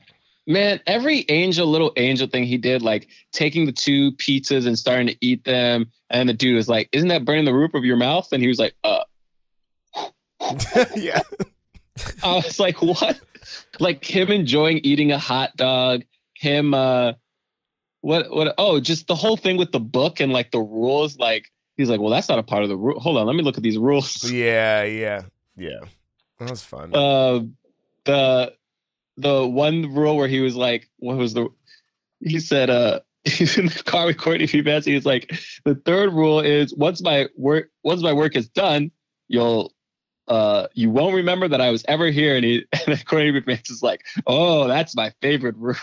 Man, every angel, little angel thing he did, like taking the two pizzas and starting to eat them. And the dude was like, Isn't that burning the roof of your mouth? And he was like, Uh, yeah, I was like, What? Like him enjoying eating a hot dog, him, uh, what, what, oh, just the whole thing with the book and like the rules. Like, he's like, Well, that's not a part of the rule. Hold on, let me look at these rules. yeah, yeah, yeah. That was fun. uh, the the one rule where he was like, what was the? He said, uh, he's in the car with Courtney B. Vance. He's like, the third rule is once my work once my work is done, you'll uh you won't remember that I was ever here. And he and Courtney B. Vance is like, oh, that's my favorite rule.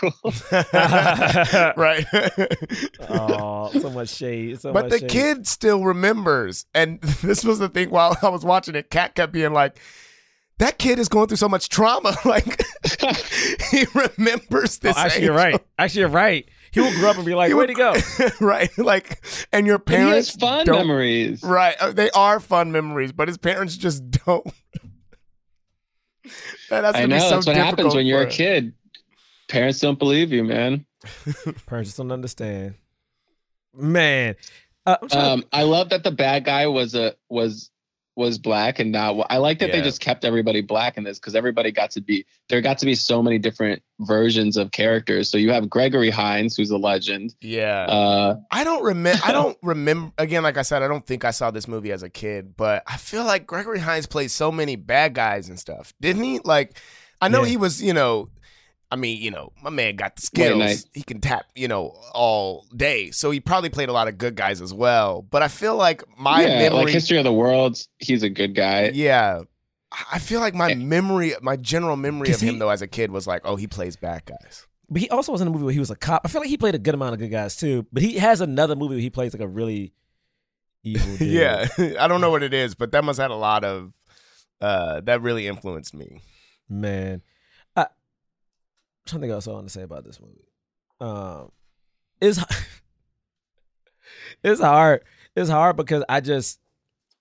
right. oh, so much shade. So but much the shade. kid still remembers, and this was the thing. While I was watching it, Cat kept being like, "That kid is going through so much trauma. Like he remembers Oh, this." actually, you're right. Actually, you're right. He will grow up and be like, He "Way would- to go!" right? Like, and your And he has parents fun don't- memories. Right, uh, they are fun memories, but his parents just don't. that has to I be know so that's what happens when you're a for- kid. Parents don't believe you, man. Parents just don't understand. Man, uh, I'm trying Um, I love that the bad guy was a was was black and not. I like that they just kept everybody black in this because everybody got to be there. Got to be so many different versions of characters. So you have Gregory Hines, who's a legend. Yeah, Uh, I don't remember. I don't remember. Again, like I said, I don't think I saw this movie as a kid, but I feel like Gregory Hines played so many bad guys and stuff, didn't he? Like, I know Yeah. he was, you know. I mean, you know, my man got the skills. Knight. He can tap, you know, all day. So he probably played a lot of good guys as well. But I feel like my yeah, memory, like History of the world, He's a good guy. yeah, I feel like my Yeah. memory, my general memory of him he- though as a kid was like, oh, he plays bad guys. But he also was in a movie where he was a cop. I feel like he played a good amount of good guys too. But he has another movie where he plays like a really evil dude. yeah, I don't know what it is, but that must have had a lot of uh that really influenced me. man. I, I'm trying to think what else I want to say about this movie. Um, it's it's hard. It's hard because I just,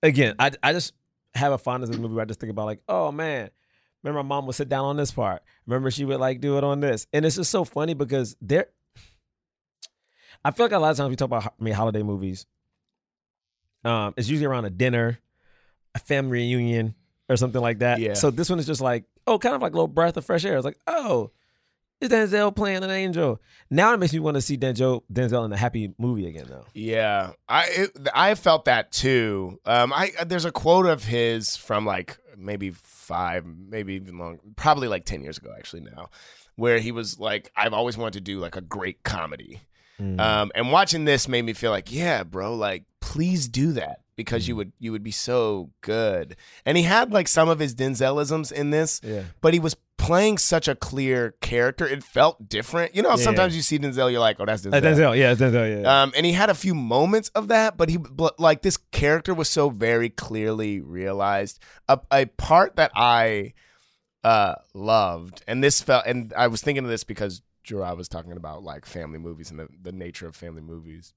again, I I just have a fondness of the movie. Where I just think about like, oh man, remember my mom would sit down on this part. Remember she would like do it on this, and it's just so funny because there. I feel like a lot of times we talk about I mean holiday movies. Um, it's usually around a dinner, a family reunion, or something like that. Yeah. So this one is just like, oh, kind of like a little breath of fresh air. It's like, oh, is Denzel playing an angel? Now it makes me want to see Denzel Denzel in a happy movie again, though. Yeah, I it, I felt that too. Um, I there's a quote of his from like maybe five, maybe even long, probably like ten years ago actually now, where he was like, "I've always wanted to do like a great comedy." Mm. Um, and watching this made me feel like, yeah, bro, like please do that because you would you would be so good. And he had like some of his Denzelisms in this, yeah. but he was playing such a clear character. It felt different. You know, Yeah. sometimes you see Denzel, you're like, oh, that's Denzel. Uh, Denzel, yeah, Denzel, yeah. Um, and he had a few moments of that, but he but like this character was so very clearly realized. A, a part that I uh loved, and this felt, and I was thinking of this because Jerah was talking about like family movies and the, the nature of family movies.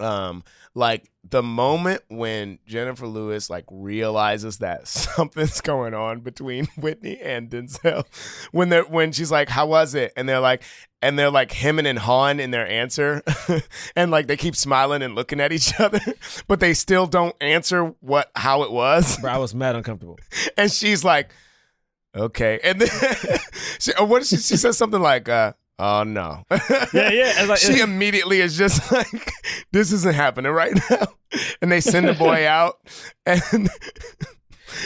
Um, like the moment when Jennifer Lewis like realizes that something's going on between Whitney and Denzel, when they're when she's like, "How was it?" and they're like, and they're like hemming and hawing in their answer, and like they keep smiling and looking at each other, but they still don't answer what how it was, Bro, I was mad uncomfortable. and she's like, "Okay," and then she, uh, what she, she says something like, uh, "Oh no." Yeah, yeah. Like, she immediately is just like, this isn't happening right now. And they send the boy out. And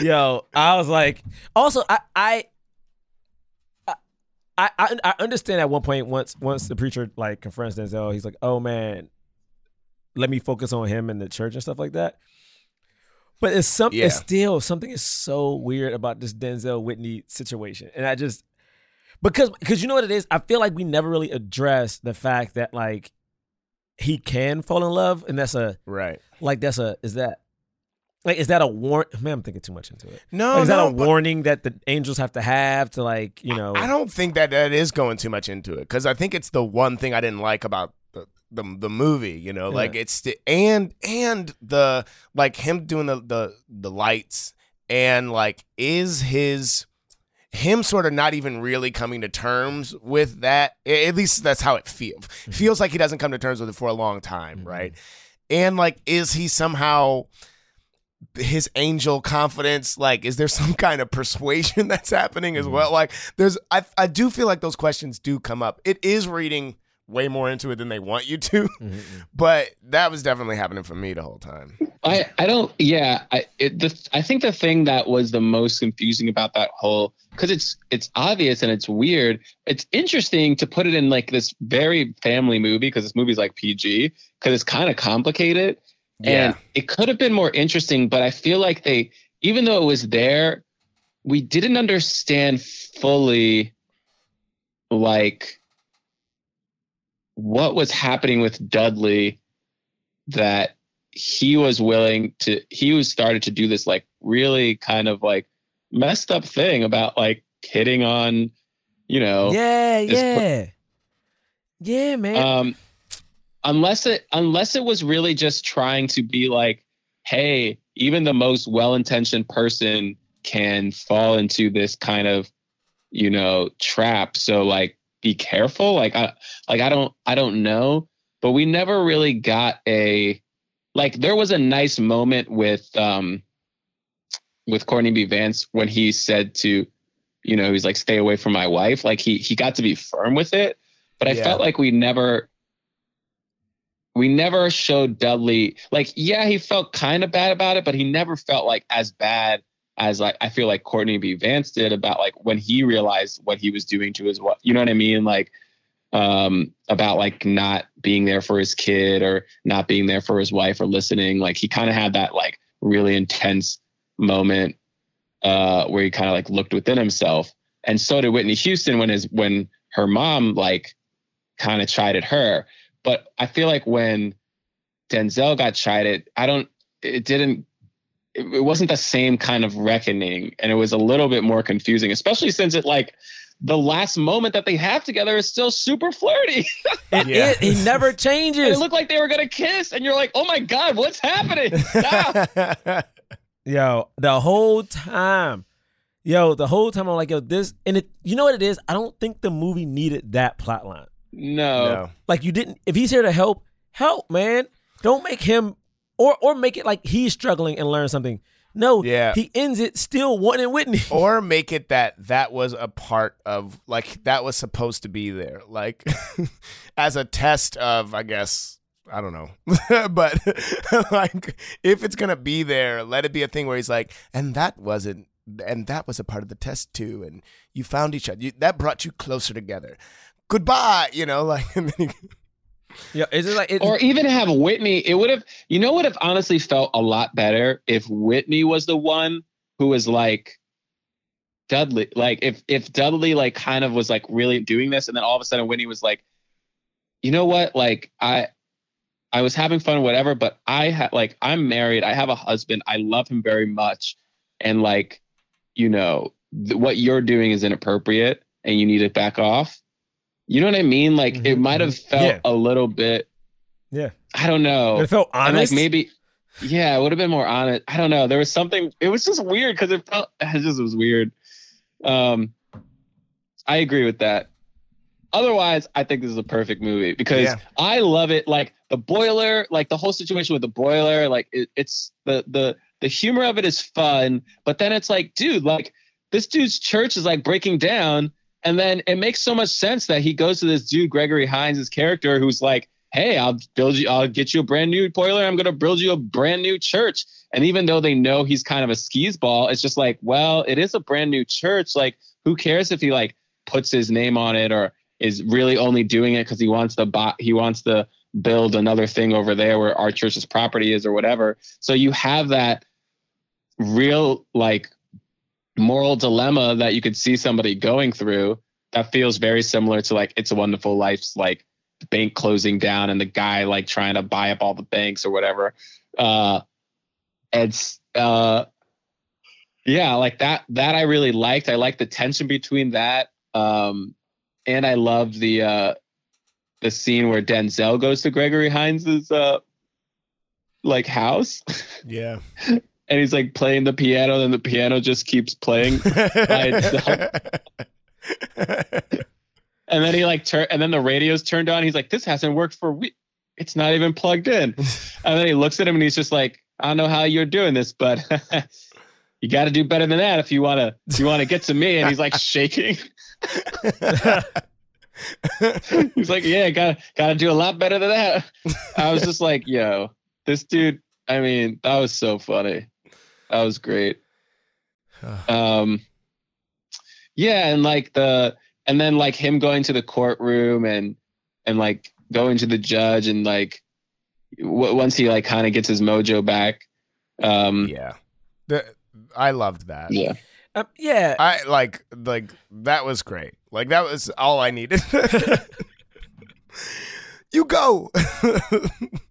Yo, I was like, also, I, I, I, I, I understand at one point once, once the preacher like confronts Denzel, he's like, "Oh man, let me focus on him and the church and stuff like that." But it's some, Yeah. it's still something is so weird about this Denzel Whitney situation, and I just because because you know what it is, I feel like we never really address the fact that like he can fall in love, and that's a right. like that's a is that like is that a warn? Man, I'm thinking too much into it. No, Like, is that a warning that the angels have to have to like you know? I don't think that that is going too much into it because I think it's the one thing I didn't like about the the, the movie. You know, like it's the, and and the like him doing the the the lights and like is his him sort of not even really coming to terms with that. At least that's how it feels. Mm-hmm. Feels like he doesn't come to terms with it for a long time, mm-hmm. right? And like, is he somehow his angel confidence? Like, is there some kind of persuasion that's happening as mm-hmm. well? Like, there's, I, I do feel like those questions do come up. It is reading way more into it than they want you to, but that was definitely happening for me the whole time. I, I don't yeah I it, the, I think the thing that was the most confusing about that whole because it's it's obvious and it's weird it's interesting to put it in like this very family movie because this movie's like PG because it's kind of complicated and it could have been more interesting but I feel like they even though it was there we didn't understand fully like what was happening with Dudley that he was willing to he was started to do this like really kind of like messed up thing about like hitting on you know yeah, yeah, yeah, man. um unless it unless it was really just trying to be like hey even the most well-intentioned person can fall into this kind of you know trap. So like be careful. Like i like i don't i don't know. But we never really got a like there was a nice moment with um with Courtney B. Vance when he said to, you know, he's like, stay away from my wife. Like he he got to be firm with it. But I Yeah. felt like we never we never showed Dudley like, yeah, he felt kind of bad about it, but he never felt like as bad as like I feel like Courtney B. Vance did about like when he realized what he was doing to his wife. You know what I mean? Like um about like not being there for his kid or not being there for his wife or listening. Like he kind of had that like really intense moment uh where he kind of like looked within himself. And so did Whitney Houston when his when her mom like kind of chided her. But I feel like when Denzel got chided I don't it didn't it, it wasn't the same kind of reckoning. And it was a little bit more confusing especially since it like the last moment that they have together is still super flirty. It, Yeah. it- he never And it looked like they were gonna kiss, and you're like, "Oh my god, what's happening?" Yo, the whole time. Yo, the whole time I'm like, yo, this and it you know what it is? I don't think the movie needed that plot line. no. no. Like you didn't if he's here to help, help, man. Don't make him or or make it like he's struggling and learn something. No, Yeah. he ends it still wanting Whitney. or make it that that was a part of like that was supposed to be there like as a test of i guess i don't know but like if it's gonna be there let it be a thing where he's like and that wasn't and that was a part of the test too and you found each other you, that brought you closer together goodbye you know like and then he- Yeah, it's just like it's, Or even have Whitney. It would have, you know, would have honestly felt a lot better if Whitney was the one who was like Dudley. Like if if Dudley like kind of was like really doing this, and then all of a sudden Whitney was like, you know what? Like I I was having fun, whatever, but I had like I'm married. I have a husband. I love him very much, and like, you know, th- what you're doing is inappropriate, and you need to back off. You know what I mean? Like it Mhm, might have mhm. felt Yeah. a little bit. Yeah. I don't know. It felt And, honest. like maybe, yeah, it would have been more honest. I don't know. There was something. It was just weird because it felt. It just was weird. Um, I agree with that. Otherwise, I think this is a perfect movie because Yeah. I love it. Like the boiler, like the whole situation with the boiler, like it, it's the the the humor of it is fun, but then it's like, dude, like this dude's church is like breaking down, and then it makes so much sense that he goes to this dude Gregory Hines' character who's like, hey, I'll build you, I'll get you a brand new boiler. I'm gonna build you a brand new church. And even though they know he's kind of a skis ball, it's just like, well, it is a brand new church. Like, who cares if he like puts his name on it or is really only doing it because he wants to buy, he wants to build another thing over there where our church's property is or whatever. So you have that real like moral dilemma that you could see somebody going through that feels very similar to like It's a Wonderful Life's like bank closing down and the guy like trying to buy up all the banks or whatever. Uh it's uh yeah, like that that I really liked. I liked the tension between that. Um and I loved the uh the scene where Denzel goes to Gregory Hines's uh like house Yeah. and he's like playing the piano and the piano just keeps playing itself. and then he like turn and then the radio's turned on. He's like this hasn't worked for we it's not even plugged in. And then he looks at him and he's just like i don't know how you're doing this but you got to do better than that if you want to if you want to get to me. And he's like shaking. He's like yeah gotta gotta do a lot better than that. I was just like yo this dude i mean that was so funny that was great um yeah and like the and then like him going to the courtroom and and like going to the judge and like w- once he like kind of gets his mojo back um yeah. The, I loved that. yeah Um, yeah. I like like that was great. Like that was all I needed. you go.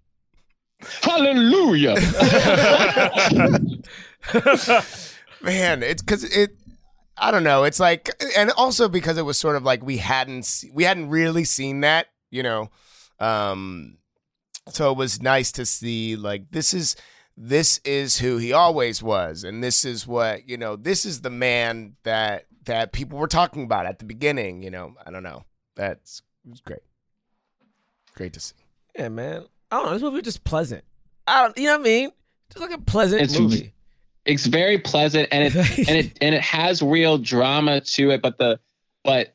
hallelujah Man, it's cuz it I don't know. It's like and also because it was sort of like we hadn't we hadn't really seen that, you know. Um so it was nice to see like this is this is who he always was and this is what, you know, this is the man that that people were talking about at the beginning, you know. I don't know. That's it was great. Great to see. Yeah, man. I don't know. This movie was just pleasant. I don't. You know what I mean? Just like a pleasant It's- movie. it's very pleasant and it and it and it has real drama to it but the but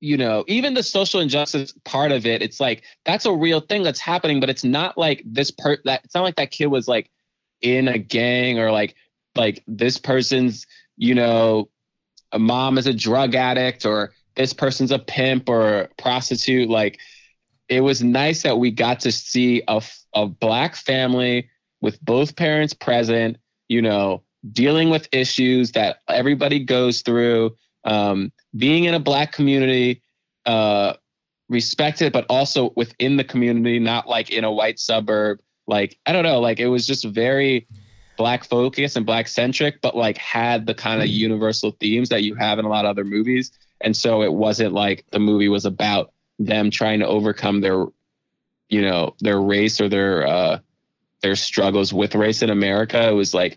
you know even the social injustice part of it it's like that's a real thing that's happening but it's not like this per that it's not like that kid was like in a gang or like like this person's you know a mom is a drug addict or this person's a pimp or a prostitute like it was nice that we got to see a, a black family with both parents present you know, dealing with issues that everybody goes through, um, being in a black community, uh, respected, but also within the community, not like in a white suburb. Like, I don't know, like it was just very black focused and black centric, but like had the kind of universal themes that you have in a lot of other movies. And so it wasn't like the movie was about them trying to overcome their, you know, their race or their, uh, their struggles with race in America. It was like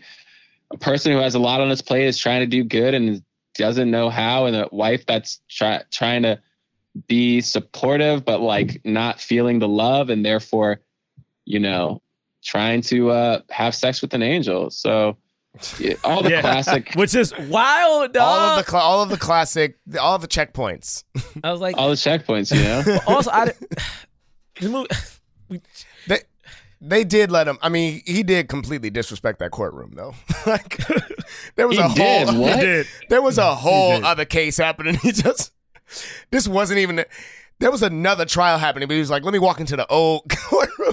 a person who has a lot on his plate is trying to do good and doesn't know how, and a wife that's try, trying to be supportive but like not feeling the love, and therefore, you know, trying to uh, have sex with an angel. So yeah, all the Yeah. classic, Which is wild, dog. All of the cla all of the classic all of the checkpoints. I was like, all the checkpoints. You know, also, I didn't. This movie, They they did let him. I mean, he did completely disrespect that courtroom, though. like there was He a whole what? He did. there was a whole other case happening. He just this wasn't even. There was another trial happening, but he was like, "Let me walk into the old courtroom."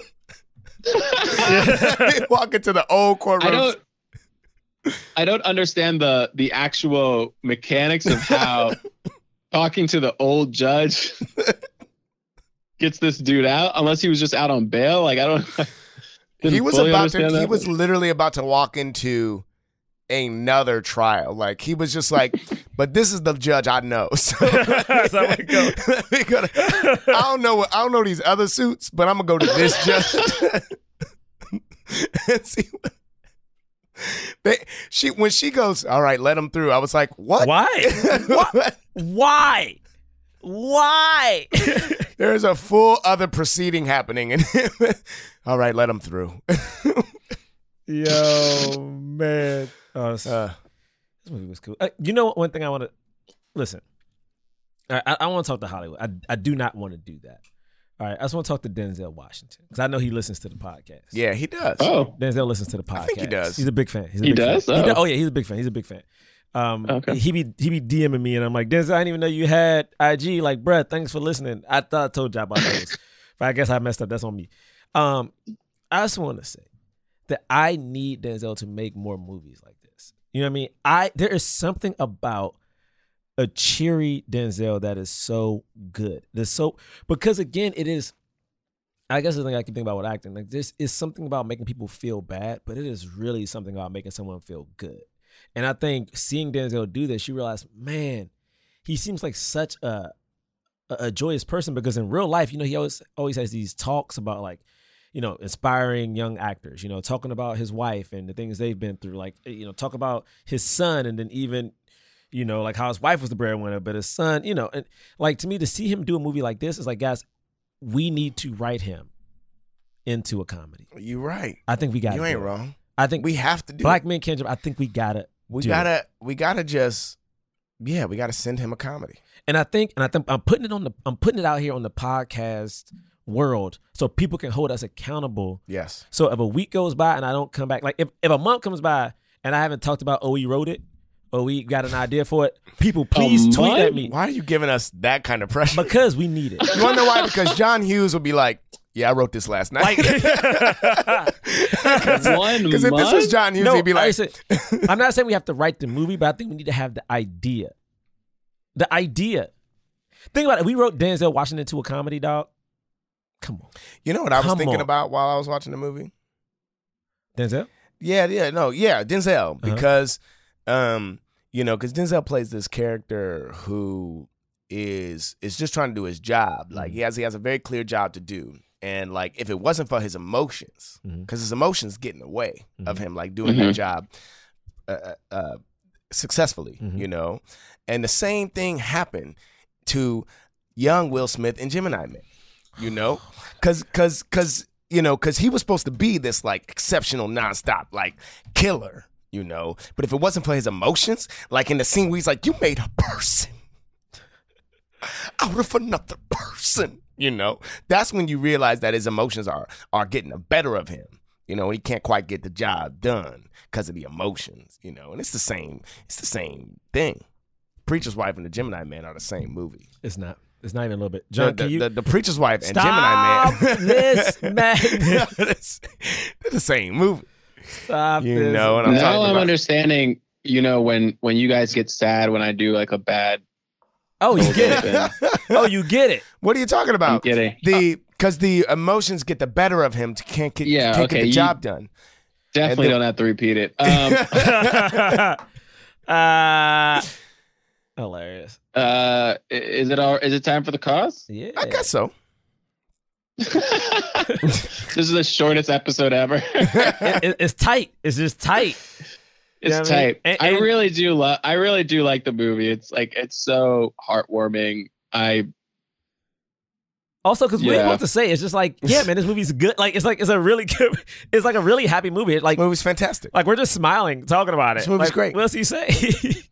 Let me walk into the old I courtroom. I don't understand the the actual mechanics of how talking to the old judge gets this dude out, unless he was just out on bail. Like I don't. he was about to. understand He that, was literally about to walk into another trial. Like he was just like, but this is the judge I know. So, So I'm gonna go. let me go to- I don't know what I don't know these other suits, but I'm gonna go to this judge and see. What, they, she when she goes, all right, let him through. I was like, what? Why? What? Why? Why? There's a full other proceeding happening, and all right, let him through. Yo, man. Oh, this, Uh, this movie was cool. Uh, you know, one thing I want to listen. I, I, I want to talk to Hollywood. I, I do not want to do that. All right, I just want to talk to Denzel Washington because I know he listens to the podcast. yeah, he does. Oh, Denzel listens to the podcast. I think he does. He's a big fan. He's a He big fan. does? He Oh. oh yeah, he's a big fan. He's a big fan. Um, Okay. he be he be DMing me and I'm like, Denzel, I didn't even know you had IG. Like, bruh, thanks for listening. I thought I told you about those, but I guess I messed up. That's on me. Um, I just want to say that I need Denzel to make more movies like this. You know what I mean? I there is something about a cheery Denzel that is so good. There's so because again, it is. I guess the thing I can think about with acting, like this is something about making people feel bad, but it is really something about making someone feel good. And I think seeing Denzel do this, you realize, man, he seems like such a a, a joyous person because in real life, you know, he always always has these talks about like, you know, inspiring young actors, you know, talking about his wife and the things they've been through, like, you know, talk about his son and then even you know, like how his wife was the breadwinner, but his son, you know, and like to me to see him do a movie like this is like, guys, we need to write him into a comedy. You're right. I think we got. You ain't wrong. I think We have to do. Black it. Men Can't Jump. I think we gotta. We gotta. We gotta just. Yeah, we gotta send him a comedy. And I think, and I think I'm putting it on the, I'm putting it out here on the podcast world so people can hold us accountable. Yes. So if a week goes by and I don't come back, like if, if a month comes by and I haven't talked about, oh, we wrote it, or we got an idea for it, people please tweet month? at me Why are you giving us that kind of pressure? because we need it. you wanna know why? Because John Hughes will be like, "Yeah, I wrote this last night." One Because if this was month? John Hughes, no, he'd be like, listen, I'm not saying we have to write the movie, but I think we need to have the idea. The idea. Think about it. We wrote Denzel Washington to a comedy, dog. Come on, "You know what I was Come thinking on. about while I was watching the movie?" Denzel. Yeah, yeah, no, yeah, Denzel Uh-huh. Because, um, you know, because Denzel plays this character who is is just trying to do his job. Like he has he has a very clear job to do, and like if it wasn't for his emotions, because his emotions get in the way of Mhm. him like doing Mhm. that job, uh, uh, uh, successfully, Mhm. you know, and the same thing happened to young Will Smith and Gemini Man, you know, because because because you know because he was supposed to be this like exceptional nonstop like killer, you know, but if it wasn't for his emotions, like in the scene where he's like, "You made a person out of another person," you know, that's when you realize that his emotions are are getting the better of him. You know, he can't quite get the job done because of the emotions, you know. And it's the same, it's the same thing. Preacher's Wife and the Gemini Man are the same movie. It's not. It's not even a little bit. The, John, the, can you the, the Preacher's Wife and Gemini Man. this madness? They're the same movie. Stop You this. know what I'm now talking I'm about. understanding. You know when when you guys get sad when I do like a bad. Oh, you get it. Oh, you get it. What are you talking I'm about? kidding. The because the emotions get the better of him to can't get, Yeah, can't okay, get the you- job done. Definitely then- don't have to repeat it. Um, uh, hilarious. uh, is it all? Is it time for the cause? Yeah. I guess so. this is the shortest episode ever. It- it- it's tight. It's just tight. It's Yeah, I mean, tight. and- I really do love. I really do like the movie. It's like it's so heartwarming. I Also, because we Yeah. want to say it's just like, yeah, man, this movie's good. Like, it's like it's a really good. It's like a really happy movie. It's like, movie's fantastic. like we're just smiling talking about it. This movie's Like, great. What else do you say?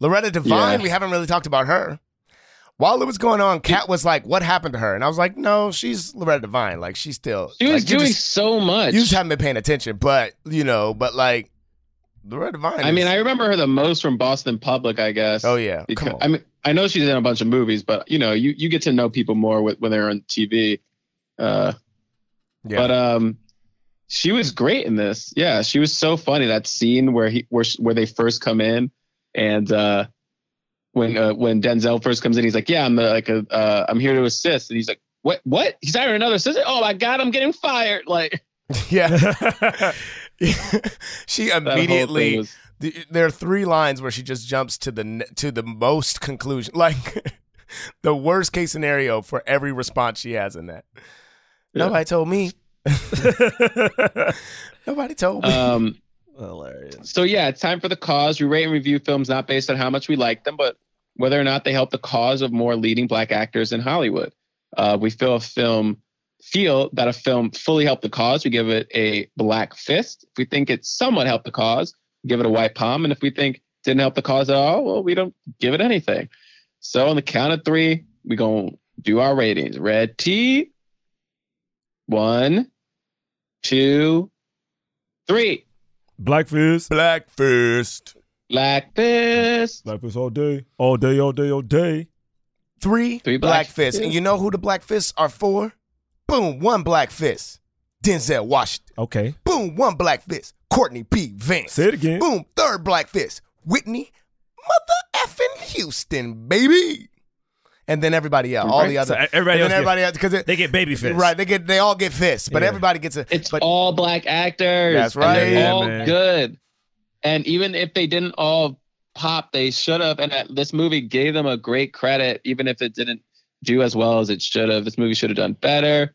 Loretta Devine, Yeah. we haven't really talked about her. While it was going on, Kat was like, "What happened to her?" And I was like, "No, she's Loretta Devine. Like she's still. she was like, doing just- so much. you just haven't been paying attention, but you know, but like Loretta Devine. I mean, I remember her the most from Boston Public, I guess. oh yeah, Because, come on. I mean, I know she's in a bunch of movies, but you know, you, you get to know people more with, when they're on TV. Uh, yeah. But um, she was great in this. Yeah, she was so funny. That scene where he where where they first come in, and uh, when uh, when Denzel first comes in, he's like, "Yeah, I'm uh, like a uh, I'm here to assist," and he's like, "What? What? He's hiring another assistant? Oh my god, I'm getting fired!" Like yeah. she that whole thing immediately was- the, there are three lines where she just jumps to the to the most conclusion, like the worst case scenario for every response she has in that. Nobody told me. Nobody told me. Um, Hilarious. so yeah, it's time for the cause. We rate and review films not based on how much we like them, but whether or not they help the cause of more leading black actors in Hollywood. Uh, we feel a film feel that a film fully helped the cause. We give it a black fist. If we think it somewhat helped the cause, give it a white palm. And if we think didn't help the cause at all, well, we don't give it anything. So on the count of three, we gonna do our ratings. Red T. One, two, three. Black fist. Black fist. Blackfish all day. All day, all day, all day. Three, Three black, black fists. And you know who the black fists are for? Boom, one black fist. Denzel Washington. Okay. Boom, one black fist. Courtney B. Vance. Say it again. Boom, third black fist. Whitney, mother effing Houston, baby. And then everybody else, all the other, So everybody else everybody else, because They get baby fists, right, they get, they all get fists, but Yeah. everybody gets a. It's but all black actors. That's and right. they're Yeah, all man. good. And even if they didn't all pop, they should have. And that- this movie gave them a great credit, even if it didn't do as well as it should have. This movie should have done better.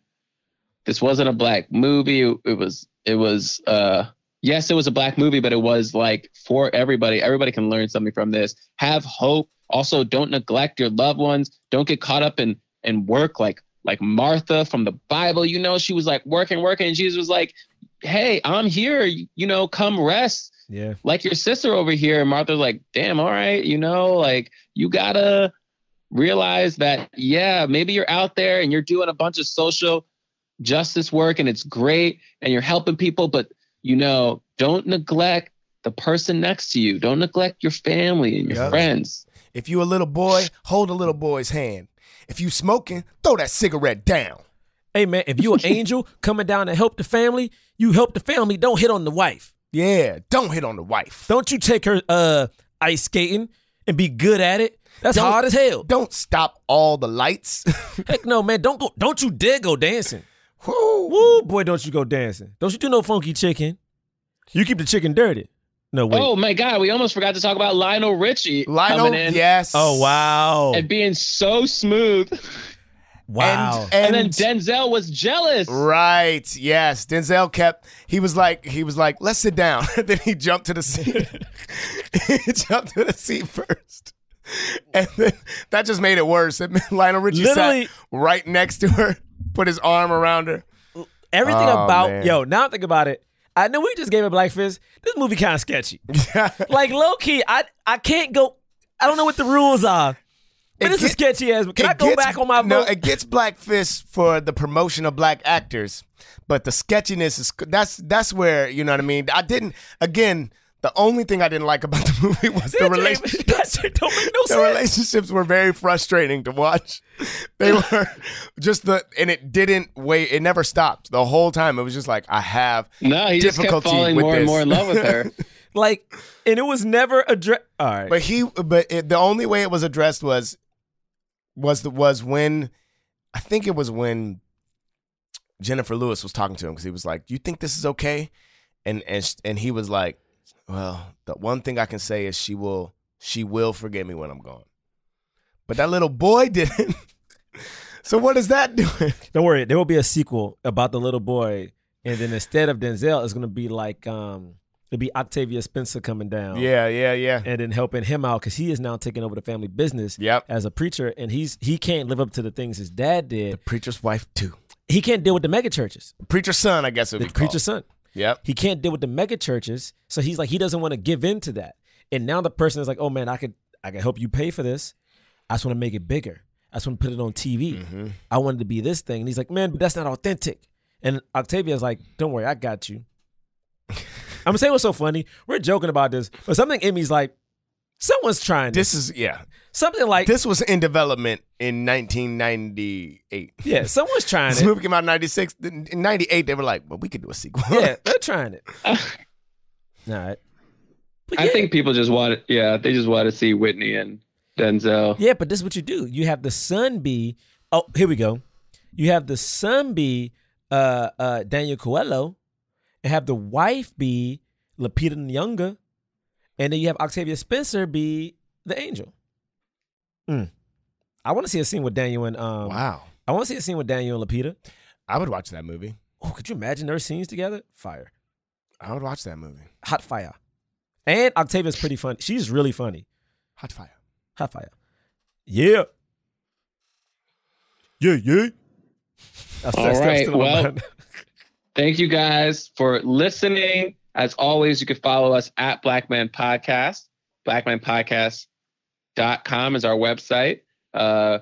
This wasn't a black movie. It was. It was. uh Yes, it was a black movie, but it was like for everybody. Everybody can learn something from this. Have hope. Also, don't neglect your loved ones. Don't get caught up in in work like like Martha from the Bible. You know, she was like working, working, and Jesus was like, "Hey, I'm here. You know, come rest." Yeah. like your sister over here. And Martha's like, damn, all right, you know, like you gotta realize that, yeah, maybe you're out there and you're doing a bunch of social justice work and it's great and you're helping people, but you know, don't neglect the person next to you. Don't neglect your family and your Yep. friends. if you a little boy, hold a little boy's hand. If you smoking, throw that cigarette down. Hey man, if you an angel coming down to help the family, you help the family. Don't hit on the wife. Yeah, don't hit on the wife. Don't you take her uh ice skating and be good at it. That's Don't- hard as hell. Don't stop all the lights. Heck no, man. Don't go. Don't you dare go dancing. Woo. Woo, boy, don't you go dancing. Don't you do no funky chicken. You keep the chicken dirty. No wait. Oh my God, we almost forgot to talk about Lionel Richie Lionel, coming in yes. Oh, wow. and being so smooth. wow. And, And, then Denzel was jealous. Right. Yes. Denzel kept. He was like. He was like. Let's sit down. then he jumped to the seat. he jumped to the seat first, and then that just made it worse. And Lionel Richie Literally- sat right next to her, put his arm around her. Everything Oh, about man. yo. Now I think about it. I know we just gave it Black Fist. This movie kind of sketchy. like low key, I I can't go. I don't know what the rules are. But It it's a get- sketchy ass. Can I go gets- back on my no, it gets Black Fist for the promotion of black actors, but the sketchiness is that's that's where you know what I mean. I didn't again. The only thing I didn't like about the movie was the That shit- relationship. that shit don't make no the sense. relationships were very frustrating to watch. They were just the and it didn't wait. It never stopped the whole time. It was just like I have No, he just kept difficulty falling with more and more in love with her. Like, and it was never addressed. All right. But he, but it, the only way it was addressed was, was the was when, I think it was when Jennifer Lewis was talking to him because he was like, "You think this is okay?" And and and he was like, "Well, the one thing I can say is she will she will forgive me when I'm gone." But that little boy didn't. so what is that doing? Don't worry, there will be a sequel about the little boy, and then instead of Denzel, it's gonna be like um, it'll be Octavia Spencer coming down, Yeah, yeah, yeah. and then helping him out because he is now taking over the family business Yep. as a preacher, and he's he can't live up to the things his dad did. The preacher's wife too. He can't deal with the mega churches. Preacher's son, I guess it The would be The preacher's called. son. Yep. He can't deal with the mega churches, so he's like he doesn't want to give in to that. And now the person is like, "Oh man, I could I could help you pay for this. I just want to make it bigger. I just want to put it on TV. Mm-hmm. I wanted to be this thing." And he's like, "Man, but that's not authentic." And Octavia's like, "Don't worry, I got you." I'm gonna say what's so funny. We're joking about this, but something in me's like, someone's trying this. This is yeah. Something like This was in development in 1998. yeah, someone's trying This it. movie came out in 96. In 98, they were like, well, we could do a sequel. Yeah, they're trying it. All right. But I yeah. think people just want, yeah, they just want to see Whitney and Denzel. Yeah, but this is what you do. You have the son be. Oh, here we go. You have the son be uh, uh, Daniel Kaluuya, and have the wife be Lupita Nyong'o, and then you have Octavia Spencer be the angel. Mm. I want to see a scene with Daniel and um. wow. I want to see a scene with Daniel and Lupita. I would watch that movie. Oh, could you imagine their scenes together? Fire, I would watch that movie. hot fire. And Octavia's pretty funny. She's really funny. Hot fire. Hot fire. Yeah. Yeah, yeah. That's, All that's- that's right, still on my well- mind. Thank you guys for listening. As always, you can follow us at Blackman Podcast. BlackmanPodcast.com is our website. Uh,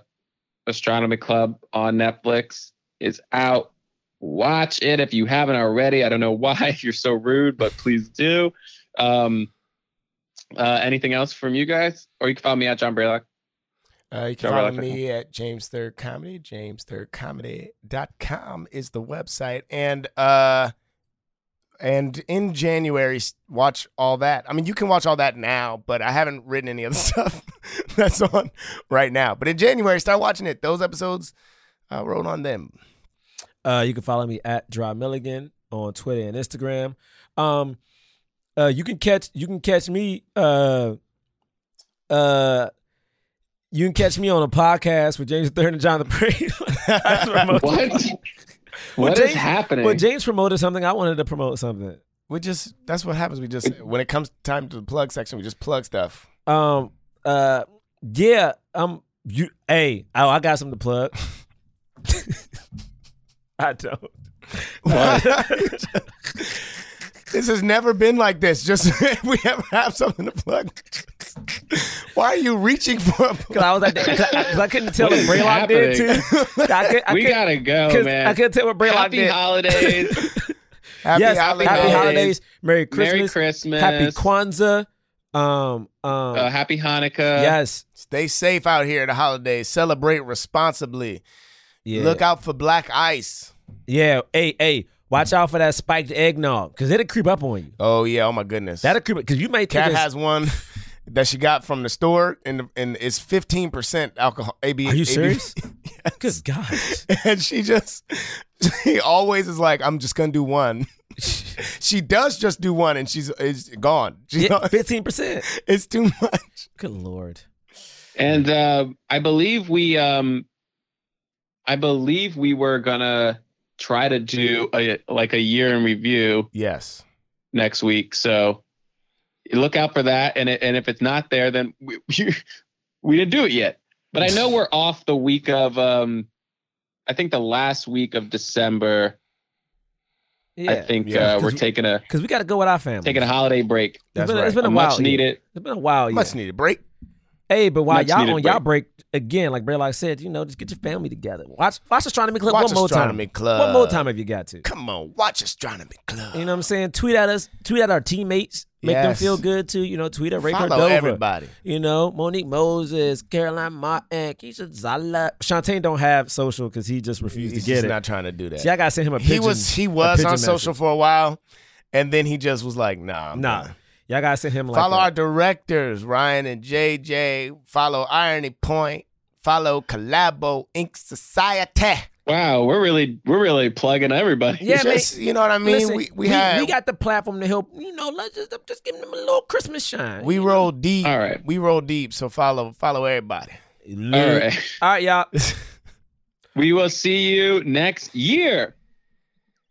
Astronomy Club on Netflix is out. Watch it if you haven't already. I don't know why you're so rude, but please do. Um, uh, anything else from you guys? Or you can follow me at John Braylock. Uh, you can Joe follow me at James Third Comedy. JamesThirdComedy.com is the website. And uh and in January, watch all that. I mean, you can watch all that now, but I haven't written any of the stuff that's on right now. But in January, start watching it. Those episodes, I wrote on them. Uh, you can follow me at Jerah Milligan on Twitter and Instagram. Um, uh, you can catch you can catch me. Uh, uh, you can catch me on a podcast with James Third and John the Brave. What? What is James- happening? Well, James promoted something. I wanted to promote something. We just that's what happens. We just when it comes time to the plug section, we just plug stuff. Um. Uh. Yeah. Um. You. Hey. Oh, I got something to plug. I don't. this has never been like this. Just if we ever have something to plug. Why are you reaching for a Cause plug? I was at the, cause I, 'cause I couldn't tell What what is Braylock did too. I could, I we could, gotta go, man. I couldn't tell what Braylock Happy did. holidays. Happy yes, holidays. happy holidays, Merry Christmas, Merry Christmas. Happy Kwanzaa. Um, um, Uh, happy Hanukkah. yes, Stay safe out here at the holidays. Celebrate responsibly. yeah, Look out for black ice. yeah. Hey, hey, watch out for that spiked eggnog because it'll creep up on you. Oh yeah, oh my goodness. That'll creep up because you may think Cat has one that she got from the store and and it's 15% alcohol AB. Are you AB serious? Good God. and she just she always is like I'm just going to do one. she does just do one and she's is gone. Fifteen percent. it's too much. Good lord. And uh, I believe we, um, I believe we were gonna try to do a like a year in review Yes. next week. So look out for that. And it, and if it's not there, then we, we didn't do it yet. But I know we're off the week of, um, I think the last week of December. Yeah, I think Yeah. uh, we're taking a because we got to go with our family. taking a holiday break. That's been, right. It's been a, A while. much needed. It's been a while. Yeah. Much needed break. Hey, but while Much y'all on y'all break again, like Braylock said, you know, just get your family together. Watch watch Astronomy Club Watch one more Astronomy time. Club. One more time if you got to. Come on, watch Astronomy Club. You know what I'm saying? Tweet at us. Tweet at our teammates. Make them feel good too. You know, tweet at Ray Follow Cordova. everybody. You know, Monique Moses, Caroline Martin, Keisha Zollar. Shawtane don't have social because he just refused He's to get it. not trying to do that. See, I gotta send him a pigeon. he was he was on social for a while, and then he just was like, "Nah, I'm Nah, done. Y'all gotta send him like Follow a- our directors, Ryan and JJ. Follow Irony Point. Follow Khalabo Ink Society. Wow, we're really we're really plugging everybody. Yeah, man. You know what I mean? Listen, we we, had we got the platform to help. You know, let's just just give them a little Christmas shine. we you know? roll deep. All right. we roll deep. So follow follow everybody. All right. All right, y'all. We will see you next year.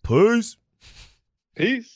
Peace. Peace.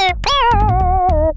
Oh,